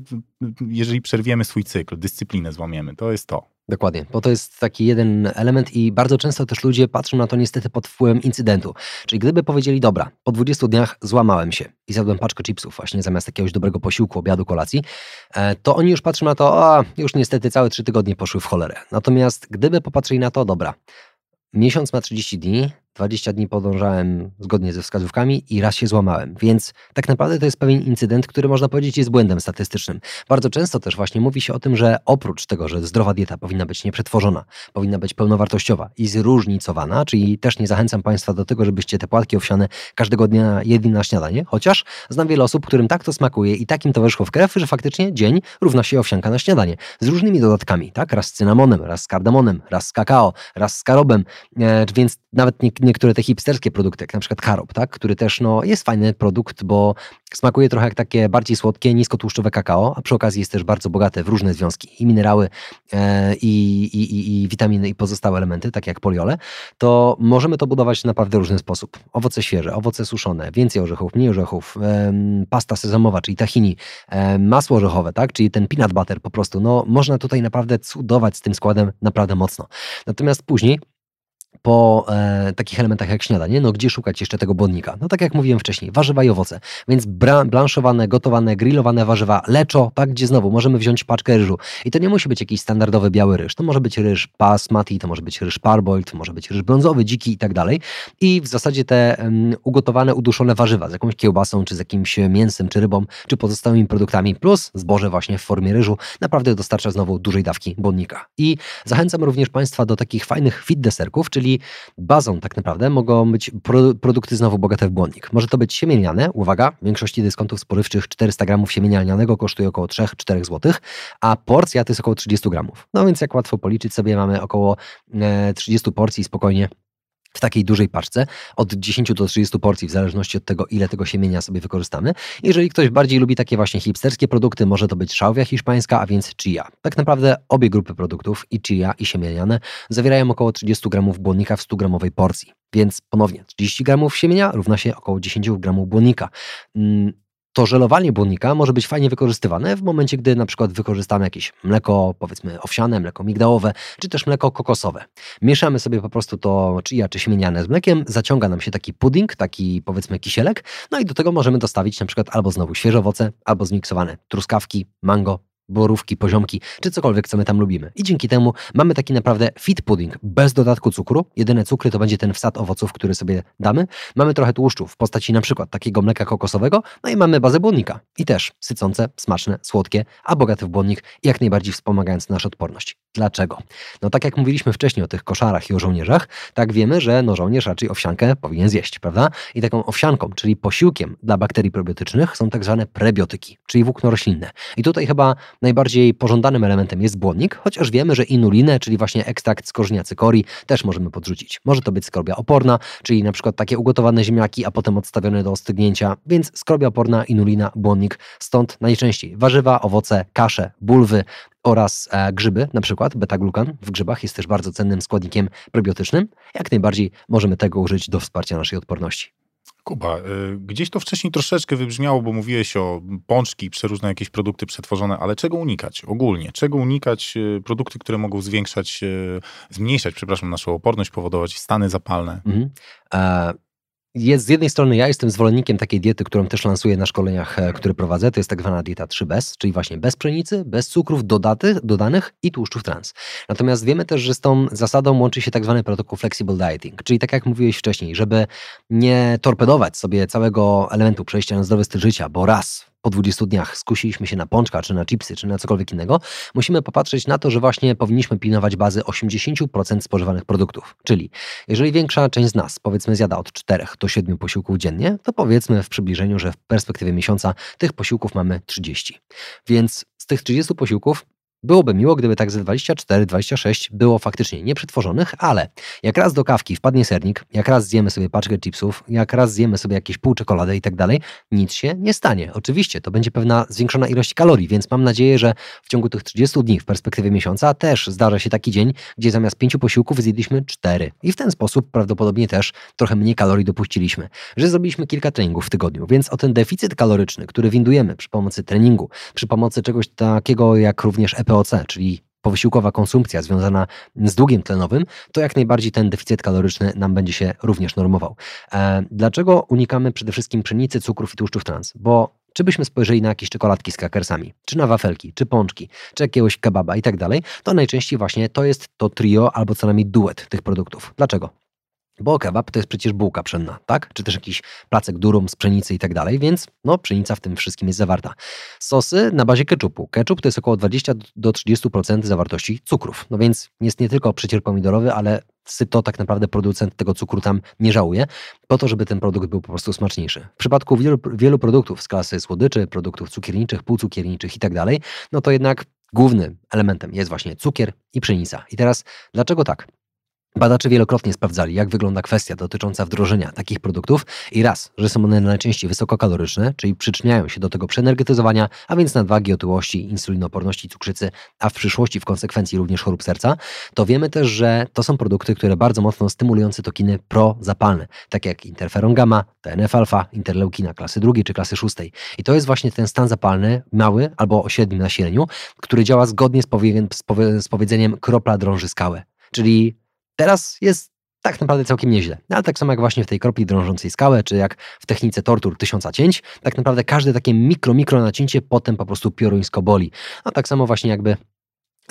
jeżeli przerwiemy swój cykl, dyscyplinę złamiemy, to jest to. Dokładnie, bo to jest taki jeden element i bardzo często też ludzie patrzą na to niestety pod wpływem incydentu. Czyli gdyby powiedzieli, dobra, po 20 dniach złamałem się i zjadłem paczkę chipsów właśnie zamiast jakiegoś dobrego posiłku, obiadu, kolacji, e, to oni już patrzą na to, a już niestety całe 3 tygodnie poszły w cholerę. Natomiast gdyby popatrzyli na to, dobra, miesiąc ma 30 dni, 20 dni podążałem zgodnie ze wskazówkami i raz się złamałem. Więc tak naprawdę to jest pewien incydent, który można powiedzieć jest błędem statystycznym. Bardzo często też właśnie mówi się o tym, że oprócz tego, że zdrowa dieta powinna być nieprzetworzona, powinna być pełnowartościowa i zróżnicowana, czyli też nie zachęcam Państwa do tego, żebyście te płatki owsiane każdego dnia jedli na śniadanie, chociaż znam wiele osób, którym tak to smakuje i takim to weszło w krew, że faktycznie dzień równa się owsianka na śniadanie. Z różnymi dodatkami, tak? Raz z cynamonem, raz z kardamonem, raz z kakao, raz z karobem, e, więc nawet nie, niektóre te hipsterskie produkty, jak na przykład Karob, tak? który też no, jest fajny produkt, bo smakuje trochę jak takie bardziej słodkie, niskotłuszczowe kakao, a przy okazji jest też bardzo bogate w różne związki i minerały, e, i, i, i, witaminy i pozostałe elementy, takie jak poliole, to możemy to budować w naprawdę różny sposób. Owoce świeże, owoce suszone, więcej orzechów, mniej orzechów, e, pasta sezamowa, czyli tahini, e, masło orzechowe, tak? czyli ten peanut butter po prostu. No, można tutaj naprawdę cudować z tym składem naprawdę mocno. Natomiast później po e, takich elementach jak śniadanie, no gdzie szukać jeszcze tego błonnika? No tak jak mówiłem wcześniej, warzywa i owoce, więc blanszowane, gotowane, grillowane warzywa, leczo, tak, gdzie znowu możemy wziąć paczkę ryżu i to nie musi być jakiś standardowy biały ryż, to może być ryż basmati, to może być ryż parboiled, może być ryż brązowy, dziki i tak dalej i w zasadzie te um, ugotowane, uduszone warzywa z jakąś kiełbasą, czy z jakimś mięsem, czy rybą, czy pozostałymi produktami, plus zboże właśnie w formie ryżu, naprawdę dostarcza znowu dużej dawki błonnika. I zachęcam również Państwa do takich fajnych fit deserków, czyli bazą tak naprawdę mogą być produkty znowu bogate w błonnik. Może to być siemię lniane, uwaga, w większości dyskontów spożywczych 400 gramów siemienia lnianego kosztuje około 3-4 zł, a porcja to jest około 30 gramów. No więc jak łatwo policzyć sobie, mamy około 30 e, porcji spokojnie w takiej dużej paczce od 10 do 30 porcji, w zależności od tego, ile tego siemienia sobie wykorzystamy. Jeżeli ktoś bardziej lubi takie właśnie hipsterskie produkty, może to być szałwia hiszpańska, a więc chia. Tak naprawdę obie grupy produktów, i chia, i siemieniane, zawierają około 30 gramów błonnika w 100 gramowej porcji. Więc ponownie 30 gramów siemienia równa się około 10 gramów błonnika. To żelowanie błonnika może być fajnie wykorzystywane w momencie, gdy na przykład wykorzystamy jakieś mleko, powiedzmy owsiane, mleko migdałowe, czy też mleko kokosowe. Mieszamy sobie po prostu to chia czy śmieniane z mlekiem, zaciąga nam się taki pudding, taki powiedzmy kisielek, no i do tego możemy dostawić na przykład albo znowu świeże owoce, albo zmiksowane truskawki, mango, borówki, poziomki, czy cokolwiek, co my tam lubimy. I dzięki temu mamy taki naprawdę fit pudding, bez dodatku cukru. Jedyne cukry to będzie ten wsad owoców, który sobie damy. Mamy trochę tłuszczu w postaci na przykład takiego mleka kokosowego, no i mamy bazę błonnika. I też sycące, smaczne, słodkie, a bogaty w błonnik, jak najbardziej wspomagając naszą odporność. Dlaczego? No tak jak mówiliśmy wcześniej o tych koszarach i o żołnierzach, tak wiemy, że no żołnierz raczej owsiankę powinien zjeść, prawda? I taką owsianką, czyli posiłkiem dla bakterii probiotycznych są tak zwane prebiotyki, czyli włókno roślinne. I tutaj chyba najbardziej pożądanym elementem jest błonnik, chociaż wiemy, że inulinę, czyli właśnie ekstrakt z korzenia cykorii, też możemy podrzucić. Może to być skrobia oporna, czyli na przykład takie ugotowane ziemniaki, a potem odstawione do ostygnięcia, więc skrobia oporna, inulina, błonnik, stąd najczęściej warzywa, owoce, kasze, bulwy, oraz e, grzyby, na przykład beta-glukan w grzybach jest też bardzo cennym składnikiem prebiotycznym. Jak najbardziej możemy tego użyć do wsparcia naszej odporności. Kuba, y, gdzieś to wcześniej troszeczkę wybrzmiało, bo mówiłeś o pączki, przeróżne jakieś produkty przetworzone, ale czego unikać ogólnie? Czego unikać y, produkty, które mogą zwiększać, y, zmniejszać, przepraszam, naszą oporność, powodować stany zapalne? Mhm. E, jest z jednej strony ja jestem zwolennikiem takiej diety, którą też lansuję na szkoleniach, e, które prowadzę. To jest tak zwana dieta 3 bez, czyli właśnie bez pszenicy, bez cukrów dodaty, dodanych i tłuszczów trans. Natomiast wiemy też, że z tą zasadą łączy się tak zwany protokół flexible dieting, czyli tak jak mówiłeś wcześniej, żeby nie torpedować sobie całego elementu przejścia na zdrowy styl życia, bo raz po 20 dniach skusiliśmy się na pączka, czy na chipsy, czy na cokolwiek innego, musimy popatrzeć na to, że właśnie powinniśmy pilnować bazy 80% spożywanych produktów. Czyli jeżeli większa część z nas, powiedzmy, zjada od 4 do 7 posiłków dziennie, to powiedzmy w przybliżeniu, że w perspektywie miesiąca tych posiłków mamy 30. Więc z tych 30 posiłków Byłoby miło, gdyby tak ze 24-26 było faktycznie nieprzetworzonych, ale jak raz do kawki wpadnie sernik, jak raz zjemy sobie paczkę chipsów, jak raz zjemy sobie jakieś pół czekolady i tak dalej, nic się nie stanie. Oczywiście to będzie pewna zwiększona ilość kalorii, więc mam nadzieję, że w ciągu tych 30 dni w perspektywie miesiąca też zdarza się taki dzień, gdzie zamiast pięciu posiłków zjedliśmy cztery. I w ten sposób prawdopodobnie też trochę mniej kalorii dopuściliśmy, że zrobiliśmy kilka treningów w tygodniu, więc o ten deficyt kaloryczny, który windujemy przy pomocy treningu, przy pomocy czegoś takiego jak również POC, czyli powysiłkowa konsumpcja związana z długiem tlenowym, to jak najbardziej ten deficyt kaloryczny nam będzie się również normował. E, dlaczego unikamy przede wszystkim pszenicy, cukrów i tłuszczów trans? Bo czy byśmy spojrzeli na jakieś czekoladki z krakersami, czy na wafelki, czy pączki, czy jakiegoś kebaba i tak dalej, to najczęściej właśnie to jest to trio albo co najmniej duet tych produktów. Dlaczego? Bo kebab to jest przecież bułka pszenna, tak? Czy też jakiś placek durum z pszenicy i tak dalej, więc no pszenica w tym wszystkim jest zawarta. Sosy na bazie keczupu. Keczup to jest około 20 do 30% zawartości cukrów. No więc jest nie tylko przycier pomidorowy, ale syto tak naprawdę producent tego cukru tam nie żałuje, po to, żeby ten produkt był po prostu smaczniejszy. W przypadku wielu, wielu produktów z klasy słodyczy, produktów cukierniczych, półcukierniczych i tak dalej, no to jednak głównym elementem jest właśnie cukier i pszenica. I teraz dlaczego tak? Badacze wielokrotnie sprawdzali, jak wygląda kwestia dotycząca wdrożenia takich produktów i raz, że są one najczęściej wysokokaloryczne, czyli przyczyniają się do tego przenergetyzowania, a więc nadwagi, otyłości, insulinoporności, cukrzycy, a w przyszłości w konsekwencji również chorób serca, to wiemy też, że to są produkty, które bardzo mocno stymulują cytokiny prozapalne, takie jak interferon gamma, TNF-alfa, interleukina klasy drugiej czy klasy szóstej. I to jest właśnie ten stan zapalny, mały albo o średnim nasileniu, który działa zgodnie z, powie z powiedzeniem kropla drąży skałę. Czyli Teraz jest tak naprawdę całkiem nieźle. Ale tak samo jak właśnie w tej kropli drążącej skałę, czy jak w technice tortur tysiąca cięć, tak naprawdę każde takie mikro, mikro nacięcie potem po prostu pioruńsko boli. No tak samo właśnie jakby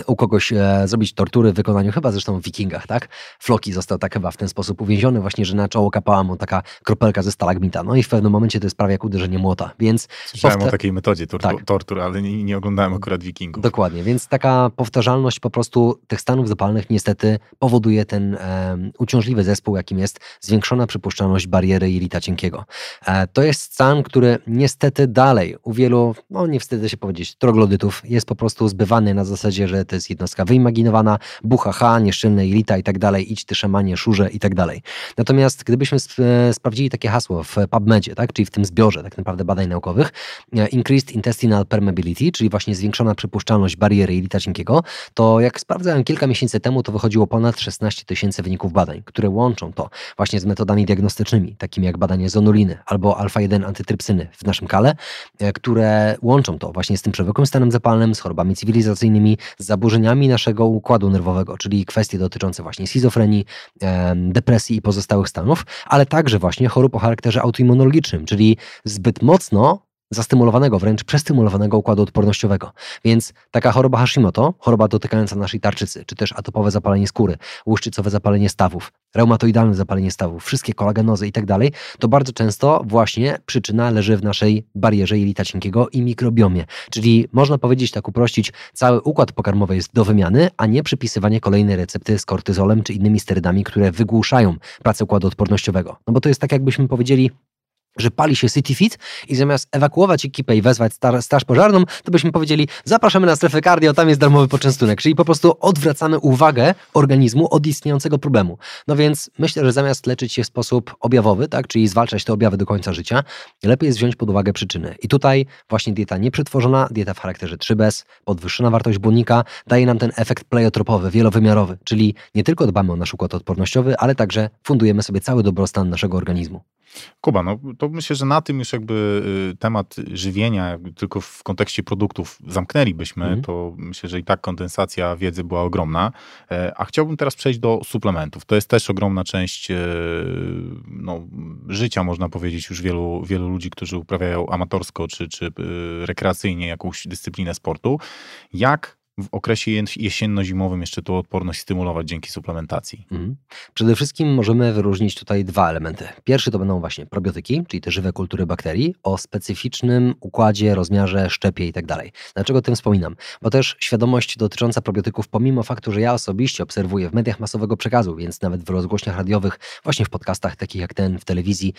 u kogoś e, zrobić tortury w wykonaniu, chyba zresztą w wikingach, tak? Floki został tak chyba w ten sposób uwięziony właśnie, że na czoło kapała mu taka kropelka ze stalagmita. No i w pewnym momencie to jest prawie jak uderzenie młota, więc... Słyszałem powta- o takiej metodzie tortur, tak. tortur ale nie, nie, oglądałem akurat wikingów. Dokładnie, więc taka powtarzalność po prostu tych stanów zapalnych niestety powoduje ten e, uciążliwy zespół, jakim jest zwiększona przypuszczalność bariery jelita cienkiego. E, to jest stan, który niestety dalej u wielu, no nie wstydzę się powiedzieć, troglodytów jest po prostu zbywany na zasadzie, że to jest jednostka wyimaginowana, buchacha, nieszczelne jelita i tak dalej, idź ty szamanie, szurze i tak dalej. Natomiast gdybyśmy sp sprawdzili takie hasło w PubMedzie, tak, czyli w tym zbiorze tak naprawdę badań naukowych, e, Increased Intestinal Permeability, czyli właśnie zwiększona przepuszczalność bariery jelita cienkiego, to jak sprawdzałem kilka miesięcy temu, to wychodziło ponad 16 tysięcy wyników badań, które łączą to właśnie z metodami diagnostycznymi, takimi jak badanie zonuliny albo alfa-1 antytrypsyny w naszym kale, e, które łączą to właśnie z tym przewlekłym stanem zapalnym, z chorobami cywilizacyjnymi, z zaburzeniami naszego układu nerwowego, czyli kwestie dotyczące właśnie schizofrenii, depresji i pozostałych stanów, ale także właśnie chorób o charakterze autoimmunologicznym, czyli zbyt mocno zastymulowanego, wręcz przestymulowanego układu odpornościowego. Więc taka choroba Hashimoto, choroba dotykająca naszej tarczycy, czy też atopowe zapalenie skóry, łuszczycowe zapalenie stawów, reumatoidalne zapalenie stawów, wszystkie kolagenozy i tak dalej, to bardzo często właśnie przyczyna leży w naszej barierze jelita cienkiego i mikrobiomie. Czyli można powiedzieć, tak uprościć, cały układ pokarmowy jest do wymiany, a nie przypisywanie kolejnej recepty z kortyzolem czy innymi sterydami, które wygłuszają pracę układu odpornościowego. No bo to jest tak, jakbyśmy powiedzieli, że pali się City Fit i zamiast ewakuować ekipę i wezwać straż pożarną, to byśmy powiedzieli, zapraszamy na strefę cardio, tam jest darmowy poczęstunek, czyli po prostu odwracamy uwagę organizmu od istniejącego problemu. No więc myślę, że zamiast leczyć się w sposób objawowy, tak, czyli zwalczać te objawy do końca życia, lepiej jest wziąć pod uwagę przyczyny. I tutaj właśnie dieta nieprzetworzona, dieta w charakterze 3bez, podwyższona wartość błonnika daje nam ten efekt pleiotropowy, wielowymiarowy, czyli nie tylko dbamy o nasz układ odpornościowy, ale także fundujemy sobie cały dobrostan naszego organizmu. Kuba, no to myślę, że na tym już jakby y, temat żywienia, tylko w kontekście produktów zamknęlibyśmy, mm. to myślę, że i tak kondensacja wiedzy była ogromna. E, a chciałbym teraz przejść do suplementów. To jest też ogromna część e, no, życia, można powiedzieć, już wielu, wielu ludzi, którzy uprawiają amatorsko czy, czy y, rekreacyjnie jakąś dyscyplinę sportu. Jak w okresie jesienno-zimowym jeszcze tą odporność stymulować dzięki suplementacji? Mhm. Przede wszystkim możemy wyróżnić tutaj dwa elementy. Pierwszy to będą właśnie probiotyki, czyli te żywe kultury bakterii o specyficznym układzie, rozmiarze, szczepie i tak dalej. Dlaczego o tym wspominam? Bo też świadomość dotycząca probiotyków, pomimo faktu, że ja osobiście obserwuję w mediach masowego przekazu, więc nawet w rozgłośniach radiowych, właśnie w podcastach takich jak ten, w telewizji,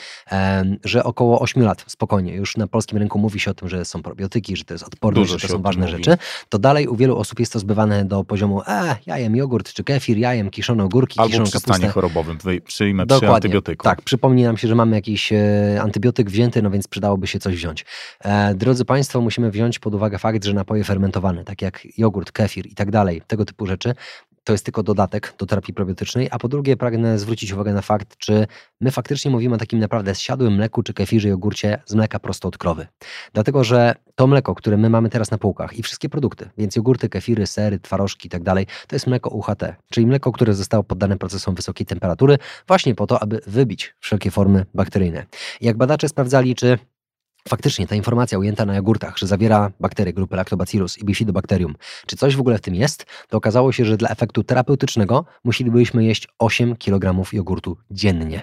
że około 8 lat spokojnie już na polskim rynku mówi się o tym, że są probiotyki, że to jest odporność, Dużo że to są ważne mówi. rzeczy, to dalej u wielu osób osób jest to zbywane do poziomu e, ja jem jogurt czy kefir, ja jem kiszone ogórki, Albo kiszoną przy kapustę. stanie chorobowym przyjmę Dokładnie. przy antybiotyku. Tak, przypomni nam się, że mamy jakiś e, antybiotyk wzięty, no więc przydałoby się coś wziąć. E, drodzy Państwo, musimy wziąć pod uwagę fakt, że napoje fermentowane, tak jak jogurt, kefir i tak dalej, tego typu rzeczy, to jest tylko dodatek do terapii probiotycznej, a po drugie pragnę zwrócić uwagę na fakt, czy my faktycznie mówimy o takim naprawdę zsiadłym mleku czy kefirze jogurcie z mleka prosto od krowy. Dlatego, że to mleko, które my mamy teraz na półkach i wszystkie produkty, więc jogurty, kefiry, sery, twarożki i tak dalej, to jest mleko UHT, czyli mleko, które zostało poddane procesom wysokiej temperatury właśnie po to, aby wybić wszelkie formy bakteryjne. jak badacze sprawdzali, czy faktycznie ta informacja ujęta na jogurtach, że zawiera bakterie grupy Lactobacillus i Bifidobacterium, czy coś w ogóle w tym jest, to okazało się, że dla efektu terapeutycznego musielibyśmy jeść 8 kg jogurtu dziennie.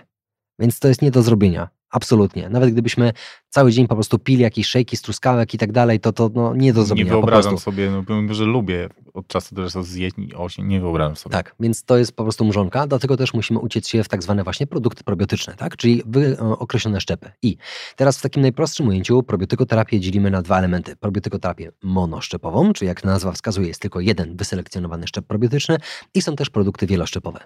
Więc to jest nie do zrobienia. Absolutnie. Nawet gdybyśmy cały dzień po prostu pili jakieś szejki z truskawek i tak dalej, to to no, nie do zrobienia. Nie wyobrażam sobie, no, że lubię od czasu do czasu zjeść osiem, nie wyobrażam sobie. Tak, więc to jest po prostu mrzonka, dlatego też musimy uciec się w tak zwane właśnie produkty probiotyczne, tak? czyli w określone szczepy. I teraz w takim najprostszym ujęciu probiotykoterapię dzielimy na dwa elementy. Probiotykoterapię monoszczepową, czyli jak nazwa wskazuje jest tylko jeden wyselekcjonowany szczep probiotyczny i są też produkty wieloszczepowe.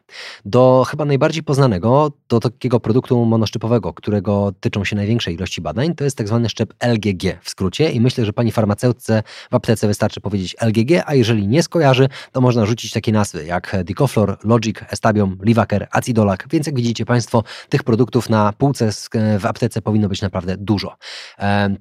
Do chyba najbardziej poznanego, do takiego produktu monoszczepowego, którego tyczą się największej ilości badań, to jest tak zwany szczep LGG w skrócie i myślę, że pani farmaceutce w aptece wystarczy powiedzieć LGG, a jeżeli nie skojarzy, to można rzucić takie nazwy jak Dicoflor, Logic, Estabium, Livaker, Acidolac, więc jak widzicie Państwo, tych produktów na półce w aptece powinno być naprawdę dużo.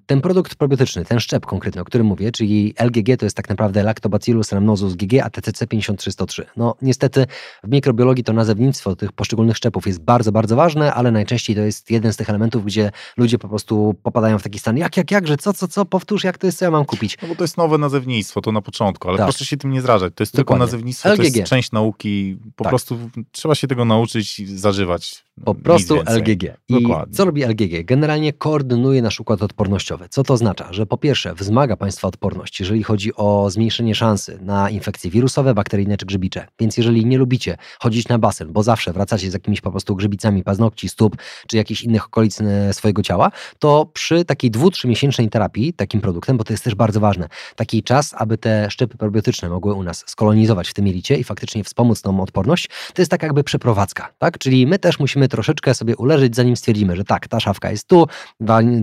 Ten produkt probiotyczny, ten szczep konkretny, o którym mówię, czyli LGG to jest tak naprawdę Lactobacillus rhamnosus GG ATCC 53103. No niestety w mikrobiologii to nazewnictwo tych poszczególnych szczepów jest bardzo, bardzo ważne, ale najczęściej to jest jeden z tych elementów, gdzie ludzie po prostu popadają w taki stan, jak, jak, jak, że co, co, co, powtórz, jak to jest, co ja mam kupić. No bo to jest nowe nazewnictwo, to na początku, ale tak. proszę się tym nie zrażać. To jest Dokładnie. tylko nazewnictwo, LGG. to jest część nauki. Po tak. prostu trzeba się tego nauczyć i zażywać Po prostu LGG. I Dokładnie. co robi LGG? Generalnie koordynuje nasz układ odpornościowy. Co to oznacza? Że po pierwsze wzmaga Państwa odporność, jeżeli chodzi o zmniejszenie szansy na infekcje wirusowe, bakteryjne czy grzybicze. Więc jeżeli nie lubicie chodzić na basen, bo zawsze wracacie z jakimiś po prostu grzybicami paznokci, stóp czy jakichś innych okolic e, swojego ciała, to przy takiej dwu, miesięcznej terapii takim produktem, bo to jest też bardzo ważne, taki czas, aby te szczepy probiotyczne mogły u nas skolonizować w tym jelicie i faktycznie wspomóc tą odporność, to jest tak jakby przeprowadzka, tak? Czyli my też musimy troszeczkę sobie uleżeć, zanim stwierdzimy, że tak, ta szafka jest tu,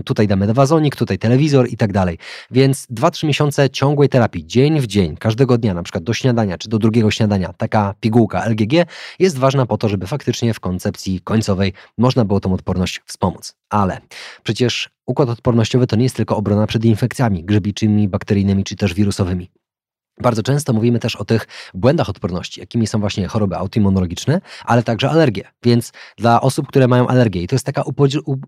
tutaj damy wazonik, tutaj telewizor i tak dalej. Więc 2-3 miesiące ciągłej terapii, dzień w dzień, każdego dnia, na przykład do śniadania czy do drugiego śniadania, taka pigułka LGG jest ważna po to, żeby faktycznie w koncepcji końcowej można było tą odporność wspomóc. Ale przecież układ odpornościowy to nie jest tylko obrona przed infekcjami grzybiczymi, bakteryjnymi czy też wirusowymi. Bardzo często mówimy też o tych błędach odporności, jakimi są właśnie choroby autoimmunologiczne, ale także alergie. Więc dla osób, które mają alergię, i to jest taka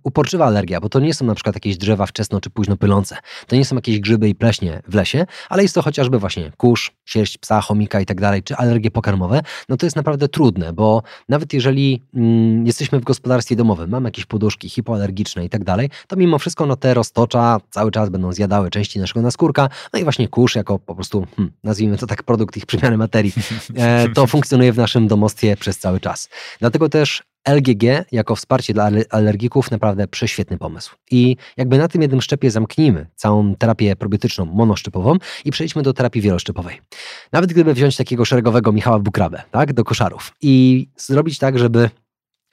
uporczywa alergia, bo to nie są na przykład jakieś drzewa wczesno czy późno pylące, to nie są jakieś grzyby i pleśnie w lesie, ale jest to chociażby właśnie kurz, sierść psa, chomika i tak dalej, czy alergie pokarmowe, no to jest naprawdę trudne, bo nawet jeżeli mm, jesteśmy w gospodarstwie domowym, mamy jakieś poduszki hipoalergiczne i tak dalej, to mimo wszystko no te roztocza cały czas będą zjadały części naszego naskórka, no i właśnie kurz jako po prostu hmm, nazwijmy to tak, produkt ich przemiany materii, *laughs* e, to funkcjonuje w naszym domostwie przez cały czas. Dlatego też LGG jako wsparcie dla alergików naprawdę prześwietny pomysł. I jakby na tym jednym szczepie zamknijmy całą terapię probiotyczną monoszczepową i przejdźmy do terapii wieloszczepowej. Nawet gdyby wziąć takiego szeregowego Michała Bukrabę, tak, do koszarów i zrobić tak, żeby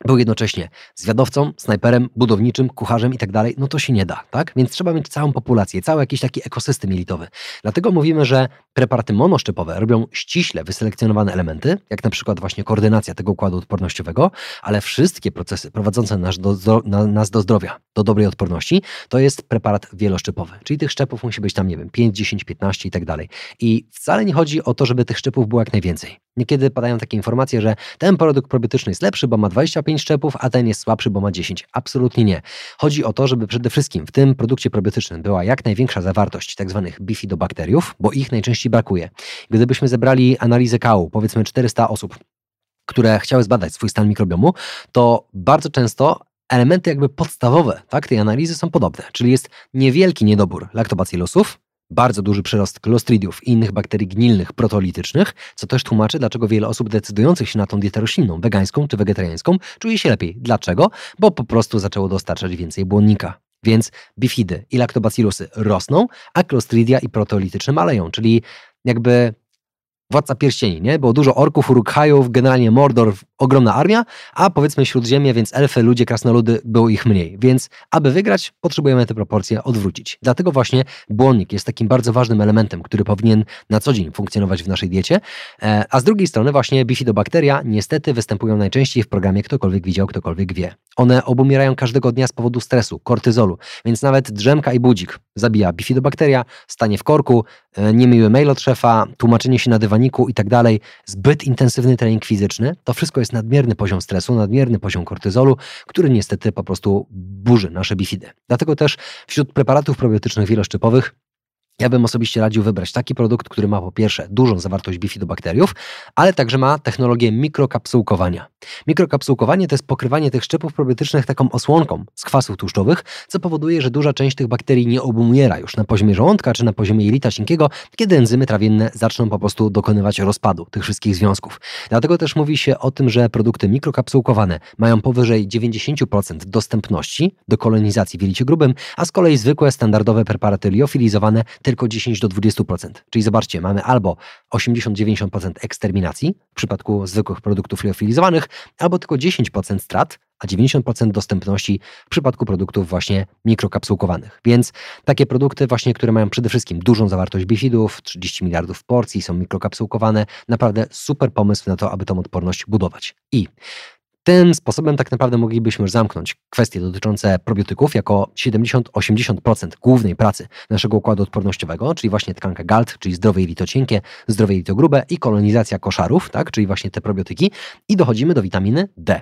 był jednocześnie zwiadowcą, snajperem, budowniczym, kucharzem i tak dalej, no to się nie da, tak? Więc trzeba mieć całą populację, cały jakiś taki ekosystem jelitowy. Dlatego mówimy, że preparaty monoszczepowe robią ściśle wyselekcjonowane elementy, jak na przykład właśnie koordynacja tego układu odpornościowego, ale wszystkie procesy prowadzące nas do, na, nas do zdrowia, do dobrej odporności, to jest preparat wieloszczepowy. Czyli tych szczepów musi być tam, nie wiem, 5, 10, 15 i tak dalej. I wcale nie chodzi o to, żeby tych szczepów było jak najwięcej. Niekiedy padają takie informacje, że ten produkt probiotyczny jest lepszy, bo ma 25 szczepów, a ten jest słabszy, bo ma 10. Absolutnie nie. Chodzi o to, żeby przede wszystkim w tym produkcie probiotycznym była jak największa zawartość tzw. Tak bifidobakteriów, bo ich najczęściej brakuje. Gdybyśmy zebrali analizę kału, powiedzmy 400 osób, które chciały zbadać swój stan mikrobiomu, to bardzo często elementy jakby podstawowe tak, tej analizy są podobne, czyli jest niewielki niedobór laktobacillusów, bardzo duży przyrost klostridiów i innych bakterii gnilnych protolitycznych, co też tłumaczy, dlaczego wiele osób decydujących się na tą dietę roślinną, wegańską czy wegetariańską, czuje się lepiej. Dlaczego? Bo po prostu zaczęło dostarczać więcej błonnika. Więc bifidy i laktobacillusy rosną, a klostridia i protolityczne maleją, czyli jakby Władca Pierścieni, nie? Było dużo orków, urukhajów, generalnie Mordor, ogromna armia, a powiedzmy Śródziemie, więc elfy, ludzie, krasnoludy, było ich mniej. Więc aby wygrać, potrzebujemy te proporcje odwrócić. Dlatego właśnie błonnik jest takim bardzo ważnym elementem, który powinien na co dzień funkcjonować w naszej diecie. E, a z drugiej strony właśnie bifidobakteria niestety występują najczęściej w programie ktokolwiek widział, ktokolwiek wie. One obumierają każdego dnia z powodu stresu, kortyzolu, więc nawet drzemka i budzik zabija bifidobakteria, stanie w korku, e, niemiły mail od szefa, tłumaczenie się na dywaniku i tak dalej, zbyt intensywny trening fizyczny, to wszystko jest nadmierny poziom stresu, nadmierny poziom kortyzolu, który niestety po prostu burzy nasze bifidy. Dlatego też wśród preparatów probiotycznych wieloszczepowych ja bym osobiście radził wybrać taki produkt, który ma po pierwsze dużą zawartość bifidobakteriów, ale także ma technologię mikrokapsułkowania. Mikrokapsułkowanie to jest pokrywanie tych szczepów probiotycznych taką osłonką z kwasów tłuszczowych, co powoduje, że duża część tych bakterii nie obumiera już na poziomie żołądka czy na poziomie jelita cienkiego, kiedy enzymy trawienne zaczną po prostu dokonywać rozpadu tych wszystkich związków. Dlatego też mówi się o tym, że produkty mikrokapsułkowane mają powyżej 90% dostępności do kolonizacji w jelicie grubym, a z kolei zwykłe, standardowe preparaty liofilizowane tylko 10 do 20%. Czyli zobaczcie, mamy albo 80-90% eksterminacji w przypadku zwykłych produktów liofilizowanych, albo tylko 10% strat, a 90% dostępności w przypadku produktów właśnie mikrokapsułkowanych. Więc takie produkty właśnie, które mają przede wszystkim dużą zawartość bifidów, 30 miliardów porcji, są mikrokapsułkowane, naprawdę super pomysł na to, aby tą odporność budować. I tym sposobem tak naprawdę moglibyśmy już zamknąć kwestie dotyczące probiotyków jako 70-80% głównej pracy naszego układu odpornościowego, czyli właśnie tkanka GALT, czyli zdrowe jelito cienkie, zdrowe jelito grube i kolonizacja koszarów, tak, czyli właśnie te probiotyki i dochodzimy do witaminy D.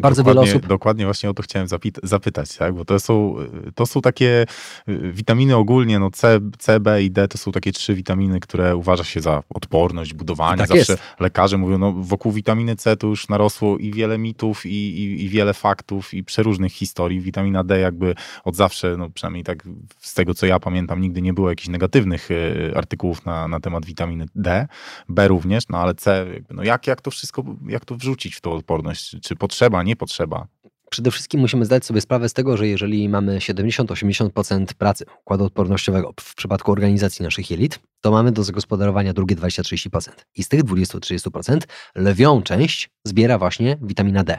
Bardzo dokładnie, wiele osób. Dokładnie właśnie o to chciałem zapytać, tak? bo to są, to są takie y, witaminy ogólnie, no C, C, B i D to są takie trzy witaminy, które uważa się za odporność, budowanie. Tak Zawsze jest. lekarze mówią, no wokół witaminy C to już narosło i wiele mitów, i, i, i wiele faktów, i przeróżnych historii. Witamina D jakby od zawsze, no przynajmniej tak z tego co ja pamiętam, nigdy nie było jakichś negatywnych y, artykułów na, na temat witaminy D, B również, no ale C, no jak, jak to wszystko, jak to wrzucić w tą odporność? Czy potrzeba, nie potrzeba? Przede wszystkim musimy zdać sobie sprawę z tego, że jeżeli mamy 70-80% pracy układu odpornościowego w przypadku organizacji naszych jelit, to mamy do zagospodarowania drugie 20-30%. I z tych 20-30% lwią część zbiera właśnie witamina D.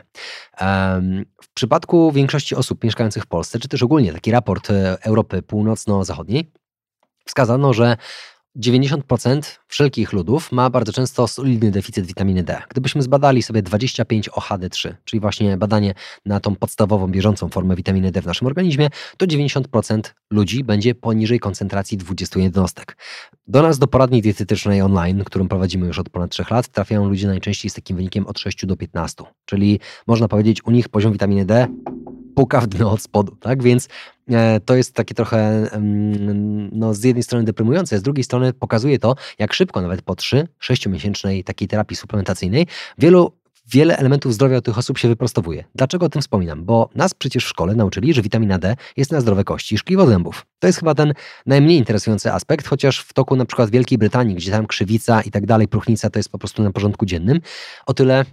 W przypadku większości osób mieszkających w Polsce, czy też ogólnie taki raport e, Europy Północno-Zachodniej, wskazano, że 90% wszelkich ludów ma bardzo często solidny deficyt witaminy D. Gdybyśmy zbadali sobie 25 OHD3, czyli właśnie badanie na tą podstawową, bieżącą formę witaminy D w naszym organizmie, to 90% ludzi będzie poniżej koncentracji 20 jednostek. Do nas, do poradni dietetycznej online, którą prowadzimy już od ponad 3 lat, trafiają ludzie najczęściej z takim wynikiem od 6 do 15. Czyli można powiedzieć, u nich poziom witaminy D puka w dno od spodu, tak? Więc e, to jest takie trochę no, z jednej strony deprymujące, z drugiej strony pokazuje to, jak szybko nawet po 3-6 miesięcznej takiej terapii suplementacyjnej wielu wiele elementów zdrowia tych osób się wyprostowuje. Dlaczego o tym wspominam? Bo nas przecież w szkole nauczyli, że witamina D jest na zdrowe kości i szkliwo zębów. To jest chyba ten najmniej interesujący aspekt, chociaż w toku na przykład Wielkiej Brytanii, gdzie tam krzywica i tak dalej, próchnica to jest po prostu na porządku dziennym, o tyle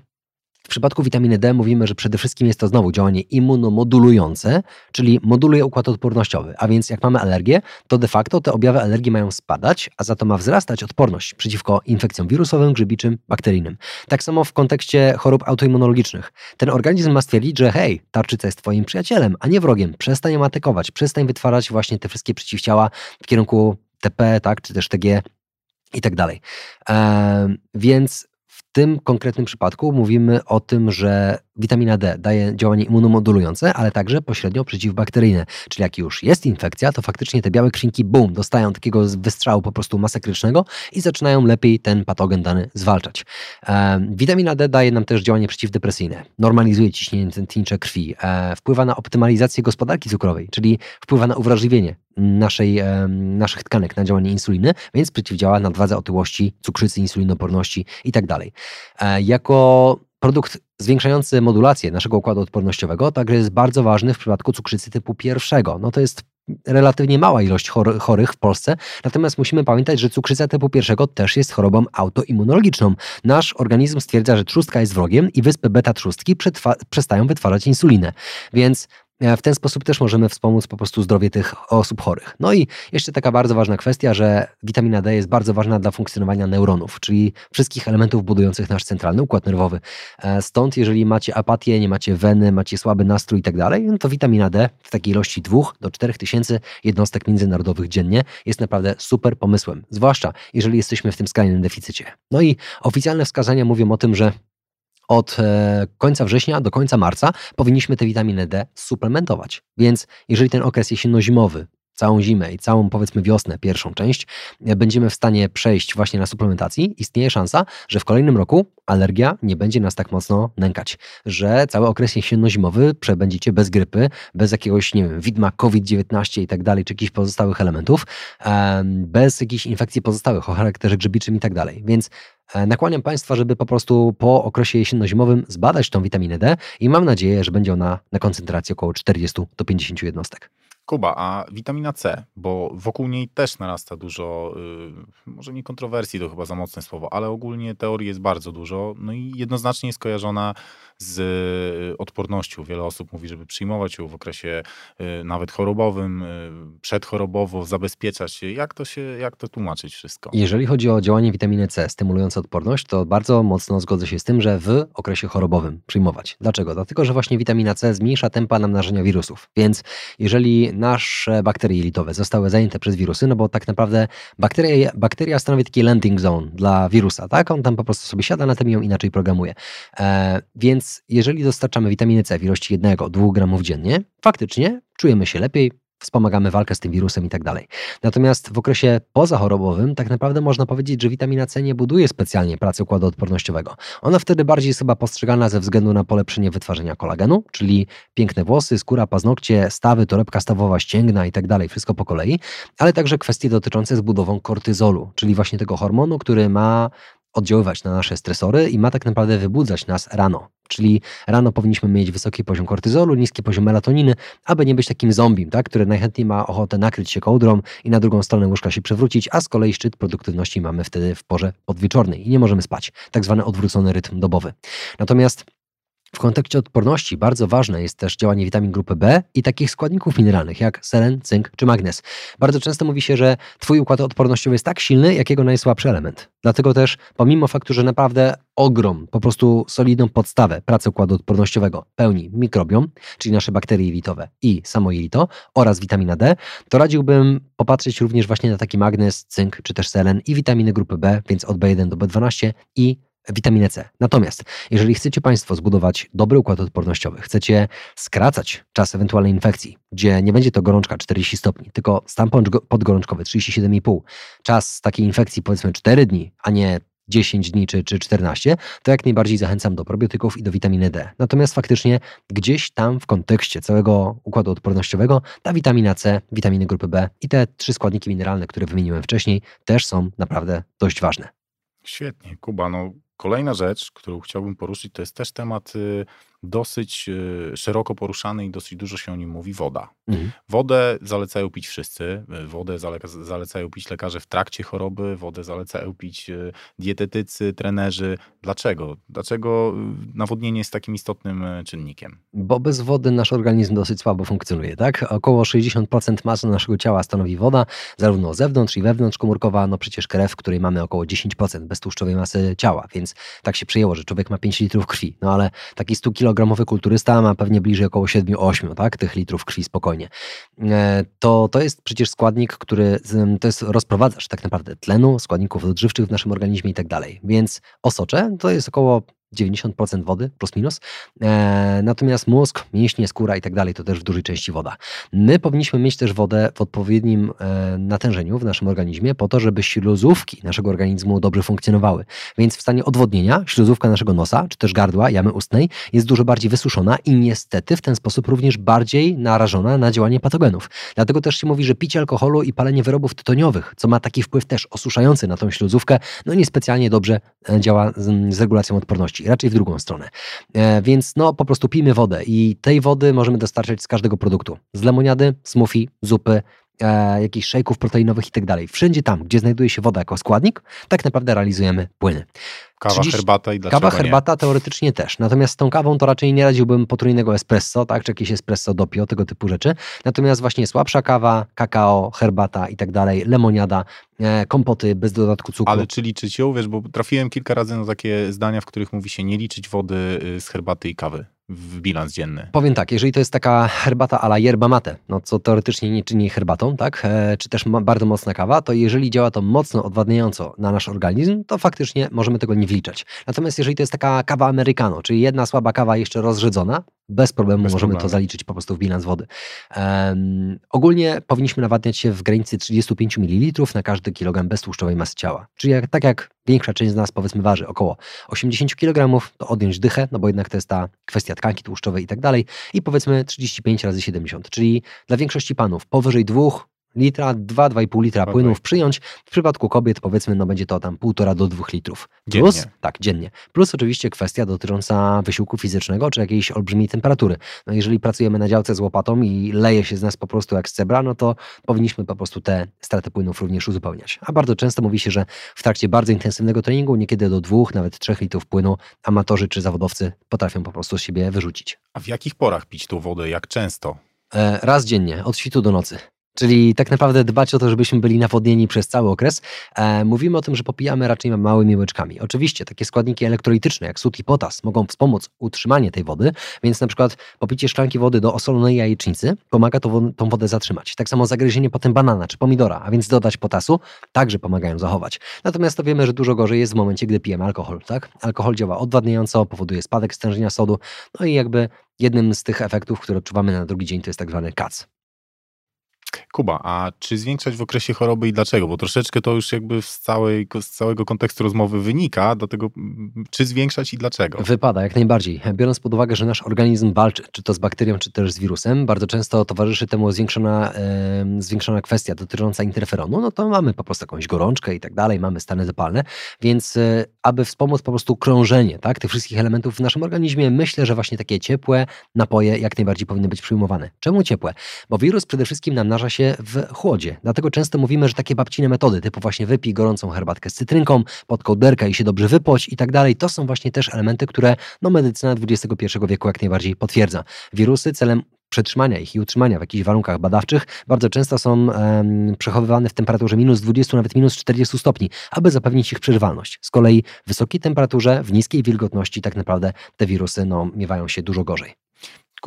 w przypadku witaminy D mówimy, że przede wszystkim jest to znowu działanie immunomodulujące, czyli moduluje układ odpornościowy. A więc jak mamy alergię, to de facto te objawy alergii mają spadać, a za to ma wzrastać odporność przeciwko infekcjom wirusowym, grzybiczym, bakteryjnym. Tak samo w kontekście chorób autoimmunologicznych. Ten organizm ma stwierdzić, że hej, tarczyca jest twoim przyjacielem, a nie wrogiem. Przestań ją atakować, przestań wytwarzać właśnie te wszystkie przeciwciała w kierunku TP, tak, czy też TG i tak dalej. Eee, więc tym konkretnym przypadku mówimy o tym, że witamina D daje działanie immunomodulujące, ale także pośrednio przeciwbakteryjne. Czyli jak już jest infekcja, to faktycznie te białe krzynki, boom, dostają takiego wystrzału po prostu masakrycznego i zaczynają lepiej ten patogen dany zwalczać. E, witamina D daje nam też działanie przeciwdepresyjne, normalizuje ciśnienie tętnicze krwi, e, wpływa na optymalizację gospodarki cukrowej, czyli wpływa na uwrażliwienie naszej, naszych tkanek na działanie insuliny, więc przeciwdziała nadwadze, otyłości, cukrzycy, insulinoporności itd. Tak e, jako produkt zwiększający modulację naszego układu odpornościowego także jest bardzo ważny w przypadku cukrzycy typu pierwszego. No to jest relatywnie mała ilość chorych w Polsce, natomiast musimy pamiętać, że cukrzyca typu pierwszego też jest chorobą autoimmunologiczną. Nasz organizm stwierdza, że trzustka jest wrogiem i wyspy beta-trzustki przestają wytwarzać insulinę. Więc w ten sposób też możemy wspomóc po prostu zdrowie tych osób chorych. No i jeszcze taka bardzo ważna kwestia, że witamina D jest bardzo ważna dla funkcjonowania neuronów, czyli wszystkich elementów budujących nasz centralny układ nerwowy. E, stąd, jeżeli macie apatię, nie macie weny, macie słaby nastrój i tak dalej, no to witamina D w takiej ilości 2 do 4 tysięcy jednostek międzynarodowych dziennie jest naprawdę super pomysłem, zwłaszcza jeżeli jesteśmy w tym skrajnym deficycie. No i oficjalne wskazania mówią o tym, że od e, końca września do końca marca powinniśmy tę witaminę D suplementować. Więc jeżeli ten okres jesienno-zimowy całą zimę i całą powiedzmy wiosnę, pierwszą część, e, będziemy w stanie przejść właśnie na suplementacji, istnieje szansa, że w kolejnym roku alergia nie będzie nas tak mocno nękać, że cały okres jesienno-zimowy przebędziecie bez grypy, bez jakiegoś, nie wiem, widma COVID-19 i tak dalej, czy jakichś pozostałych elementów, bez jakichś infekcji pozostałych o charakterze grzybiczym i tak dalej. Więc e, Nakłaniam Państwa, żeby po prostu po okresie jesienno-zimowym zbadać tą witaminę D i mam nadzieję, że będzie ona na koncentracji około 40 do 50 jednostek. Kuba, a witamina C, bo wokół niej też narasta dużo, yy, może nie kontrowersji, to chyba za mocne słowo, ale ogólnie teorii jest bardzo dużo, no i jednoznacznie jest kojarzona z y, odpornością. Wiele osób mówi, żeby przyjmować ją w okresie y, nawet chorobowym, y, przedchorobowo, zabezpieczać się. Jak to się, jak to tłumaczyć wszystko? Jeżeli chodzi o działanie witaminy C stymulujące odporność, to bardzo mocno zgodzę się z tym, że w okresie chorobowym przyjmować. Dlaczego? Dlatego, że właśnie witamina C zmniejsza tempa namnażenia wirusów. Więc jeżeli nasze bakterie jelitowe zostały zajęte przez wirusy, no bo tak naprawdę bakteria, bakteria stanowi taki landing zone dla wirusa, tak? On tam po prostu sobie siada na tym i ją inaczej programuje. E, więc jeżeli dostarczamy witaminy C w ilości 1-2 gramów dziennie, faktycznie czujemy się lepiej, wspomagamy walkę z tym wirusem i tak dalej. Natomiast w okresie pozachorobowym tak naprawdę można powiedzieć, że witamina C nie buduje specjalnie pracy układu odpornościowego. Ona wtedy bardziej jest chyba postrzegana ze względu na polepszenie wytwarzania kolagenu, czyli piękne włosy, skóra, paznokcie, stawy, torebka stawowa, ścięgna i tak dalej, wszystko po kolei, ale także kwestie dotyczące zbudową kortyzolu, czyli właśnie tego hormonu, który ma oddziaływać na nasze stresory i ma tak naprawdę wybudzać nas rano. Czyli rano powinniśmy mieć wysoki poziom kortyzolu, niski poziom melatoniny, aby nie być takim zombiem, tak, który najchętniej ma ochotę nakryć się kołdrą i na drugą stronę łóżka się przewrócić, a z kolei szczyt produktywności mamy wtedy w porze podwieczornej i nie możemy spać. Tak zwany odwrócony rytm dobowy. Natomiast w kontekście odporności bardzo ważne jest też działanie witamin grupy B i takich składników mineralnych jak selen, cynk czy magnez. Bardzo często mówi się, że Twój układ odpornościowy jest tak silny, jak jego najsłabszy element. Dlatego też, pomimo faktu, że naprawdę ogrom, po prostu solidną podstawę pracy układu odpornościowego pełni mikrobiom, czyli nasze bakterie jelitowe i samo jelito oraz witamina D, to radziłbym popatrzeć również właśnie na taki magnez, cynk czy też selen i witaminy grupy B, więc od B1 do B12 i witaminę C. Natomiast, jeżeli chcecie Państwo zbudować dobry układ odpornościowy, chcecie skracać czas ewentualnej infekcji, gdzie nie będzie to gorączka 40 stopni, tylko stan podgorączkowy 37,5, czas takiej infekcji powiedzmy 4 dni, a nie 10 dni czy, czy 14, to jak najbardziej zachęcam do probiotyków i do witaminy D. Natomiast faktycznie gdzieś tam w kontekście całego układu odpornościowego ta witamina C, witaminy grupy B i te trzy składniki mineralne, które wymieniłem wcześniej, też są naprawdę dość ważne. Świetnie, Kuba. No, kolejna rzecz, którą chciałbym poruszyć, to jest też temat y, dosyć e, szeroko poruszany i dosyć dużo się o nim mówi woda. Mhm. Wodę zalecają pić wszyscy. E, wodę zalecają pić lekarze w trakcie choroby, wodę zalecają pić e, dietetycy, trenerzy. Dlaczego? Dlaczego nawodnienie jest takim istotnym czynnikiem? Bo bez wody nasz organizm dosyć słabo funkcjonuje, tak? Około 60% masy naszego ciała stanowi woda, zarówno zewnątrz i wewnątrz komórkowa, no przecież krew, w której mamy około 10% beztłuszczowej masy ciała, więc tak się przyjęło, że człowiek ma 5 litrów krwi, no ale taki 100 kg kilogramowy kulturysta ma pewnie bliżej około 7-8 tak, tych litrów krwi spokojnie. E, to, to jest przecież składnik, który to jest rozprowadzacz tak naprawdę tlenu, składników odżywczych w naszym organizmie i tak dalej. Więc osocze to jest około 90% wody, plus minus. E, natomiast mózg, mięśnie, skóra i tak dalej to też w dużej części woda. My powinniśmy mieć też wodę w odpowiednim e, natężeniu w naszym organizmie po to, żeby śluzówki naszego organizmu dobrze funkcjonowały. Więc w stanie odwodnienia śluzówka naszego nosa, czy też gardła, jamy ustnej jest dużo bardziej wysuszona i niestety w ten sposób również bardziej narażona na działanie patogenów. Dlatego też się mówi, że picie alkoholu i palenie wyrobów tytoniowych, co ma taki wpływ też osuszający na tą śluzówkę, no niespecjalnie dobrze e, działa z, z regulacją odporności raczej w drugą stronę. E, więc no po prostu pijmy wodę i tej wody możemy dostarczać z każdego produktu. Z lemoniady, smoothie, zupy, e, jakichś szejków proteinowych i tak dalej. Wszędzie tam, gdzie znajduje się woda jako składnik, tak naprawdę realizujemy płyny. Kawa, 30, herbata i dlaczego Kawa, herbata nie? teoretycznie też. Natomiast z tą kawą to raczej nie radziłbym potrójnego espresso, tak, czy jakieś espresso dopio, tego typu rzeczy. Natomiast właśnie słabsza kawa, kakao, herbata i tak dalej, lemoniada, e, kompoty bez dodatku cukru. Ale czy liczyć ją? Wiesz, bo trafiłem kilka razy na takie zdania, w których mówi się nie liczyć wody y, z herbaty i kawy w bilans dzienny? Powiem tak, jeżeli to jest taka herbata a la yerba mate, no co teoretycznie nie czyni herbatą, tak, e, czy też bardzo mocna kawa, to jeżeli działa to mocno odwadniająco na nasz organizm, to faktycznie możemy tego nie wliczać. Natomiast jeżeli to jest taka kawa americano, czyli jedna słaba kawa jeszcze rozrzedzona, bez problemu bez możemy problemu. to zaliczyć po prostu w bilans wody. Ogólnie powinniśmy nawadniać się w granicy 35 ml na każdy kilogram beztłuszczowej masy ciała. Czyli jak, tak jak większa część z nas powiedzmy waży około 80 kg, to odjąć dychę, no bo jednak to jest ta kwestia tkanki tłuszczowej i tak dalej. I powiedzmy 35 razy 70, czyli dla większości panów powyżej 2 litra, 2-2,5 litra płynów przyjąć. W przypadku kobiet powiedzmy, no będzie to tam 1,5 do 2 litrów. Plus, dziennie. tak, dziennie. Plus oczywiście kwestia dotycząca wysiłku fizycznego, czy jakiejś olbrzymiej temperatury. No jeżeli pracujemy na działce z łopatą i leje się z nas po prostu jak z cebra, no to powinniśmy po prostu te straty płynów również uzupełniać. A bardzo często mówi się, że w trakcie bardzo intensywnego treningu, niekiedy do 2, nawet 3 litrów płynu, amatorzy czy zawodowcy potrafią po prostu z siebie wyrzucić. A w jakich porach pić tą wodę? Jak często? E, raz dziennie, od świtu do nocy. Czyli tak naprawdę dbać o to, żebyśmy byli nawodnieni przez cały okres. E, mówimy o tym, że popijamy raczej małymi łyczkami. Oczywiście takie składniki elektrolityczne jak sód i potas mogą wspomóc utrzymanie tej wody, więc na przykład popicie szklanki wody do osolonej jajecznicy pomaga to, tą wodę zatrzymać. Tak samo zagryzienie potem banana czy pomidora, a więc dodać potasu, także pomagają zachować. Natomiast to wiemy, że dużo gorzej jest w momencie, gdy pijemy alkohol. Tak? Alkohol działa odwadniająco, powoduje spadek stężenia sodu, no i jakby jednym z tych efektów, które odczuwamy na drugi dzień to jest tak zwany kac. Kuba, a czy zwiększać w okresie choroby i dlaczego? Bo troszeczkę to już jakby z, całej, z całego kontekstu rozmowy wynika, dlatego czy zwiększać i dlaczego? Wypada, jak najbardziej. Biorąc pod uwagę, że nasz organizm walczy, czy to z bakterią, czy też z wirusem, bardzo często towarzyszy temu zwiększona, e, zwiększona kwestia dotycząca interferonu, no to mamy po prostu jakąś gorączkę i tak dalej, mamy stany zapalne, więc e, aby wspomóc po prostu krążenie tak, tych wszystkich elementów w naszym organizmie, myślę, że właśnie takie ciepłe napoje jak najbardziej powinny być przyjmowane. Czemu ciepłe? Bo wirus przede wszystkim namnaża się w chłodzie. Dlatego często mówimy, że takie babcine metody, typu właśnie wypij gorącą herbatkę z cytrynką, pod kołderkę i się dobrze wypoć i tak dalej, to są właśnie też elementy, które no, medycyna XXI wieku jak najbardziej potwierdza. Wirusy celem przetrzymania ich i utrzymania w jakichś warunkach badawczych bardzo często są przechowywane w temperaturze minus 20, nawet minus 40 stopni, aby zapewnić ich przeżywalność. Z kolei w wysokiej temperaturze, w niskiej wilgotności tak naprawdę te wirusy no, miewają się dużo gorzej.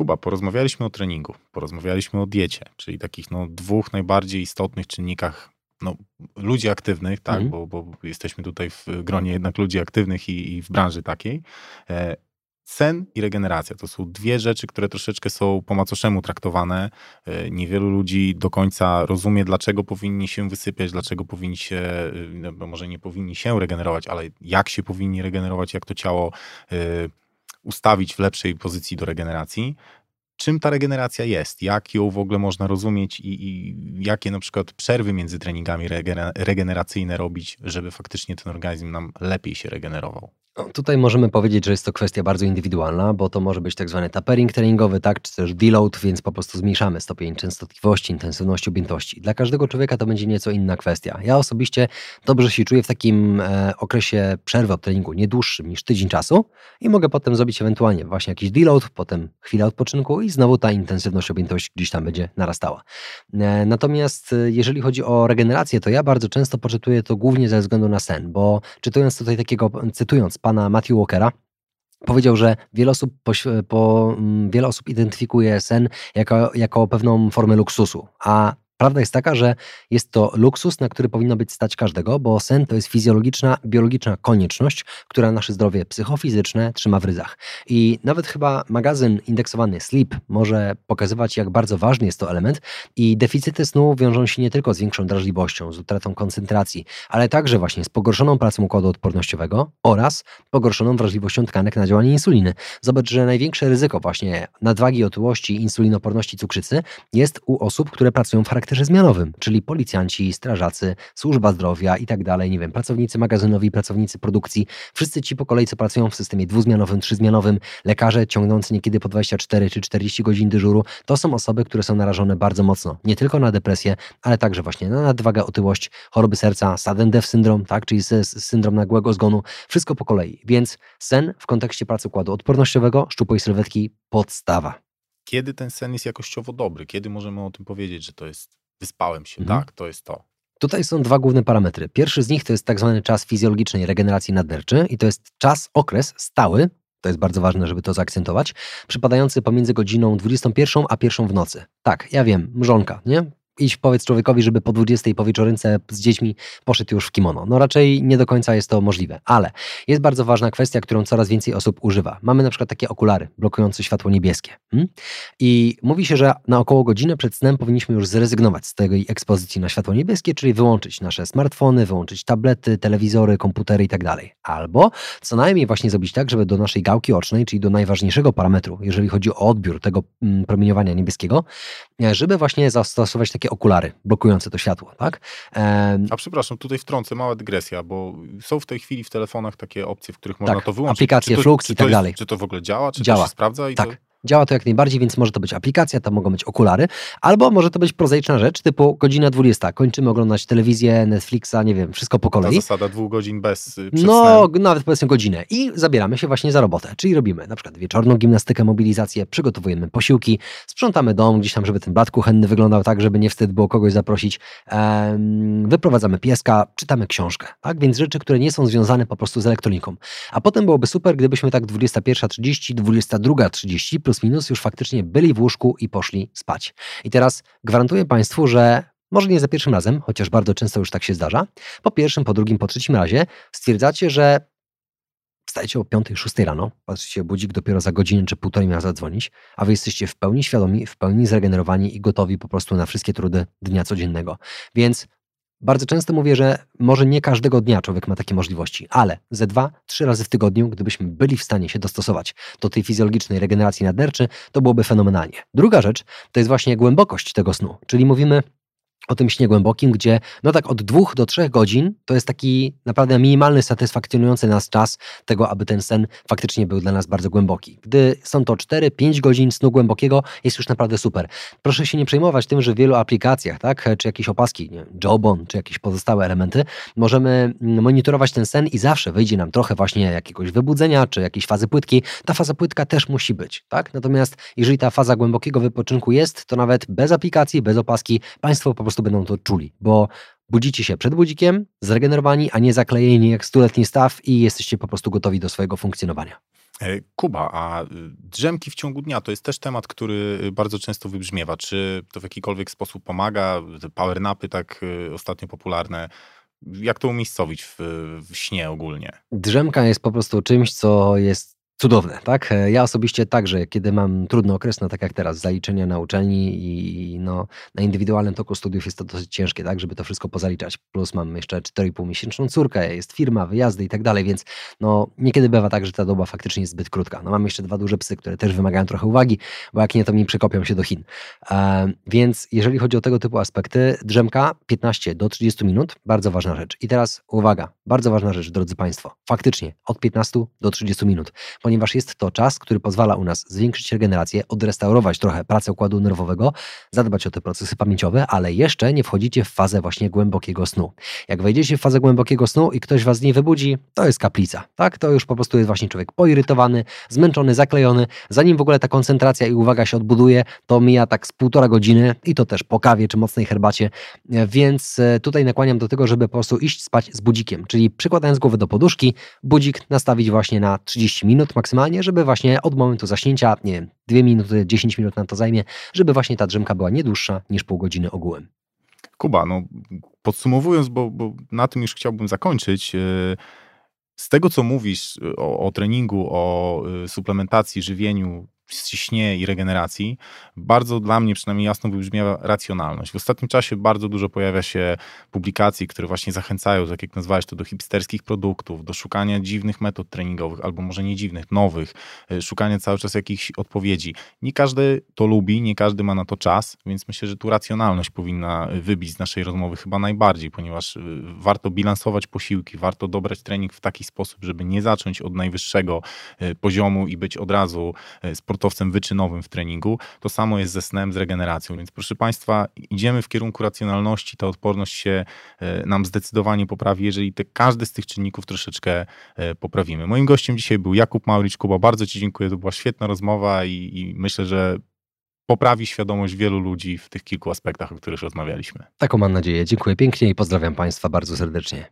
Kuba, porozmawialiśmy o treningu, porozmawialiśmy o diecie, czyli takich no, dwóch najbardziej istotnych czynnikach no, ludzi aktywnych, tak, mhm. bo, bo, jesteśmy tutaj w gronie jednak ludzi aktywnych i, i w branży takiej. E, sen i regeneracja to są dwie rzeczy, które troszeczkę są po macoszemu traktowane. E, niewielu ludzi do końca rozumie, dlaczego powinni się wysypiać, dlaczego powinni się, e, no może nie powinni się regenerować, ale jak się powinni regenerować, jak to ciało ustawić w lepszej pozycji do regeneracji. Czym ta regeneracja jest? Jak ją w ogóle można rozumieć i, i jakie na przykład przerwy między treningami regeneracyjne robić, żeby faktycznie ten organizm nam lepiej się regenerował? No, tutaj możemy powiedzieć, że jest to kwestia bardzo indywidualna, bo to może być tak zwany tapering treningowy, tak, czy też deload, więc po prostu zmniejszamy stopień częstotliwości, intensywności, objętości. Dla każdego człowieka to będzie nieco inna kwestia. Ja osobiście dobrze się czuję w takim e, okresie przerwy od treningu, nie dłuższym niż tydzień czasu i mogę potem zrobić ewentualnie właśnie jakiś deload, potem chwilę odpoczynku i znowu ta intensywność, objętość gdzieś tam będzie narastała. E, natomiast e, jeżeli chodzi o regenerację, to ja bardzo często poczytuję to głównie ze względu na sen, bo czytując tutaj takiego, cytując pana Matthew Walkera, Powiedział, że wiele osób, po, po, mm, wiele osób identyfikuje sen jako, jako pewną formę luksusu, a Prawda jest taka, że jest to luksus, na który powinno być stać każdego, bo sen to jest fizjologiczna, biologiczna konieczność, która nasze zdrowie psychofizyczne trzyma w ryzach. I nawet chyba magazyn indeksowany Sleep może pokazywać, jak bardzo ważny jest to element i deficyty snu wiążą się nie tylko z większą drażliwością, z utratą koncentracji, ale także właśnie z pogorszoną pracą układu odpornościowego oraz pogorszoną wrażliwością tkanek na działanie insuliny. Zobacz, że największe ryzyko właśnie nadwagi, otyłości, insulinoporności, cukrzycy jest u osób, które pracują w charakterze charakterze zmianowym, czyli policjanci, strażacy, służba zdrowia i tak dalej, nie wiem, pracownicy magazynowi, pracownicy produkcji, wszyscy ci po kolei, co pracują w systemie dwuzmianowym, trzyzmianowym, lekarze ciągnący niekiedy po 24 czy 40 godzin dyżuru, to są osoby, które są narażone bardzo mocno, nie tylko na depresję, ale także właśnie na nadwagę, otyłość, choroby serca, sudden death syndrome, tak, czyli syndrom nagłego zgonu, wszystko po kolei. Więc sen w kontekście pracy układu odpornościowego, szczupłej sylwetki, podstawa. Kiedy ten sen jest jakościowo dobry? Kiedy możemy o tym powiedzieć, że to jest wyspałem się, mhm. tak, to jest to. Tutaj są dwa główne parametry. Pierwszy z nich to jest tak zwany czas fizjologicznej regeneracji nadnerczy i to jest czas, okres stały, to jest bardzo ważne, żeby to zaakcentować, przypadający pomiędzy godziną 21 a 1 w nocy. Tak, ja wiem, mrzonka, nie? Iść powiedz człowiekowi, żeby po 20 po wieczorynce z dziećmi poszedł już w kimono. No raczej nie do końca jest to możliwe, ale jest bardzo ważna kwestia, którą coraz więcej osób używa. Mamy na przykład takie okulary blokujące światło niebieskie. Hmm? I mówi się, że na około godzinę przed snem powinniśmy już zrezygnować z tej ekspozycji na światło niebieskie, czyli wyłączyć nasze smartfony, wyłączyć tablety, telewizory, komputery i tak. Albo co najmniej właśnie zrobić tak, żeby do naszej gałki ocznej, czyli do najważniejszego parametru, jeżeli chodzi o odbiór tego mm, promieniowania niebieskiego, żeby właśnie zastosować takie okulary blokujące to światło, tak? A przepraszam, tutaj wtrącę, mała dygresja, bo są w tej chwili w telefonach takie opcje, w których można tak, to wyłączyć. aplikacje, Flux i tak jest, dalej. Czy to w ogóle działa? Czy działa. to się sprawdza? I tak. To... Działa to jak najbardziej, więc może to być aplikacja, to mogą być okulary, albo może to być prozaiczna rzecz, typu godzina 20. Kończymy oglądać telewizję, Netflixa, nie wiem, wszystko po kolei. Ta zasada dwóch godzin bez y, No, snem. nawet powiedzmy godzinę. I zabieramy się właśnie za robotę. Czyli robimy na przykład wieczorną gimnastykę, mobilizację, przygotowujemy posiłki, sprzątamy dom gdzieś tam, żeby ten blat kuchenny wyglądał tak, żeby nie wstyd było kogoś zaprosić. Ehm, wyprowadzamy pieska, czytamy książkę. Tak? Więc rzeczy, które nie są związane po prostu z elektroniką. A potem byłoby super, gdybyśmy tak 21.30, 22.30 plus minus już faktycznie byli w łóżku i poszli spać. I teraz gwarantuję Państwu, że może nie za pierwszym razem, chociaż bardzo często już tak się zdarza, po pierwszym, po drugim, po trzecim razie stwierdzacie, że wstajecie o 5-6 rano, patrzycie, budzik dopiero za godzinę czy półtorej miał zadzwonić, a wy jesteście w pełni świadomi, w pełni zregenerowani i gotowi po prostu na wszystkie trudy dnia codziennego. Więc bardzo często mówię, że może nie każdego dnia człowiek ma takie możliwości, ale ze dwa, trzy razy w tygodniu, gdybyśmy byli w stanie się dostosować do tej fizjologicznej regeneracji nadnerczy, to byłoby fenomenalnie. Druga rzecz to jest właśnie głębokość tego snu, czyli mówimy o tym śnie głębokim, gdzie no tak od dwóch do trzech godzin to jest taki naprawdę minimalny, satysfakcjonujący nas czas tego, aby ten sen faktycznie był dla nas bardzo głęboki. Gdy są to 4-5 godzin snu głębokiego, jest już naprawdę super. Proszę się nie przejmować tym, że w wielu aplikacjach, tak, czy jakieś opaski, nie, Jobon, czy jakieś pozostałe elementy, możemy monitorować ten sen i zawsze wyjdzie nam trochę właśnie jakiegoś wybudzenia, czy jakiejś fazy płytki. Ta faza płytka też musi być, tak? Natomiast jeżeli ta faza głębokiego wypoczynku jest, to nawet bez aplikacji, bez opaski, Państwo po prostu prostu będą to czuli, bo budzicie się przed budzikiem, zregenerowani, a nie zaklejeni jak stuletni staw i jesteście po prostu gotowi do swojego funkcjonowania. E, Kuba, a y, drzemki w ciągu dnia to jest też temat, który y, bardzo często wybrzmiewa. Czy to w jakikolwiek sposób pomaga? Te power napy tak y, ostatnio popularne. Jak to umiejscowić w, w śnie ogólnie? Drzemka jest po prostu czymś, co jest cudowne, tak? E, ja osobiście także, kiedy mam trudny okres, no tak jak teraz, zaliczenia na uczelni i no, na indywidualnym toku studiów jest to dosyć ciężkie, tak? Żeby to wszystko pozaliczać. Plus mam jeszcze 4,5 miesięczną córkę, jest firma, wyjazdy i tak dalej, więc no niekiedy bywa tak, że ta doba faktycznie jest zbyt krótka. No mam jeszcze dwa duże psy, które też wymagają trochę uwagi, bo jak nie, to mi przekopią się do Chin. E, więc jeżeli chodzi o tego typu aspekty, drzemka 15 do 30 minut, bardzo ważna rzecz. I teraz uwaga, bardzo ważna rzecz, drodzy Państwo. Faktycznie od 15 do 30 minut ponieważ jest to czas, który pozwala u nas zwiększyć regenerację, odrestaurować trochę pracę układu nerwowego, zadbać o te procesy pamięciowe, ale jeszcze nie wchodzicie w fazę właśnie głębokiego snu. Jak wejdziecie w fazę głębokiego snu i ktoś was nie wybudzi, to jest kaplica. Tak? To już po prostu jest właśnie człowiek poirytowany, zmęczony, zaklejony. Zanim w ogóle ta koncentracja i uwaga się odbuduje, to mija tak z półtora godziny i to też po kawie czy mocnej herbacie. Więc e, tutaj nakłaniam do tego, żeby po prostu iść spać z budzikiem, czyli przykładając głowę do poduszki, budzik nastawić właśnie na 30 minut, maksymalnie, żeby właśnie od momentu zaśnięcia, nie wiem, 2 minuty, 10 minut nam to zajmie, żeby właśnie ta drzemka była nie dłuższa niż pół godziny ogółem. Kuba, no podsumowując, bo, bo na tym już chciałbym zakończyć, e, z tego co mówisz o, o treningu, o e, suplementacji, żywieniu, śnie i regeneracji, bardzo dla mnie przynajmniej jasno wybrzmiewa racjonalność. W ostatnim czasie bardzo dużo pojawia się publikacji, które właśnie zachęcają, tak jak nazwałeś to, do hipsterskich produktów, do szukania dziwnych metod treningowych, albo może nie dziwnych, nowych, e, szukania cały czas jakichś odpowiedzi. Nie każdy to lubi, nie każdy ma na to czas, więc myślę, że tu racjonalność powinna wybić z naszej rozmowy chyba najbardziej, ponieważ e, warto bilansować posiłki, warto dobrać trening w taki sposób, żeby nie zacząć od najwyższego e, poziomu i być od razu sportowcem sportowcem wyczynowym w treningu. To samo jest ze snem, z regeneracją. Więc proszę Państwa, idziemy w kierunku racjonalności, ta odporność się e, nam zdecydowanie poprawi, jeżeli te, każdy z tych czynników troszeczkę e, poprawimy. Moim gościem dzisiaj był Jakub Mauricz. Kuba, bardzo Ci dziękuję, to była świetna rozmowa i, i myślę, że poprawi świadomość wielu ludzi w tych kilku aspektach, o których rozmawialiśmy. Taką mam nadzieję. Dziękuję pięknie i pozdrawiam Państwa bardzo serdecznie.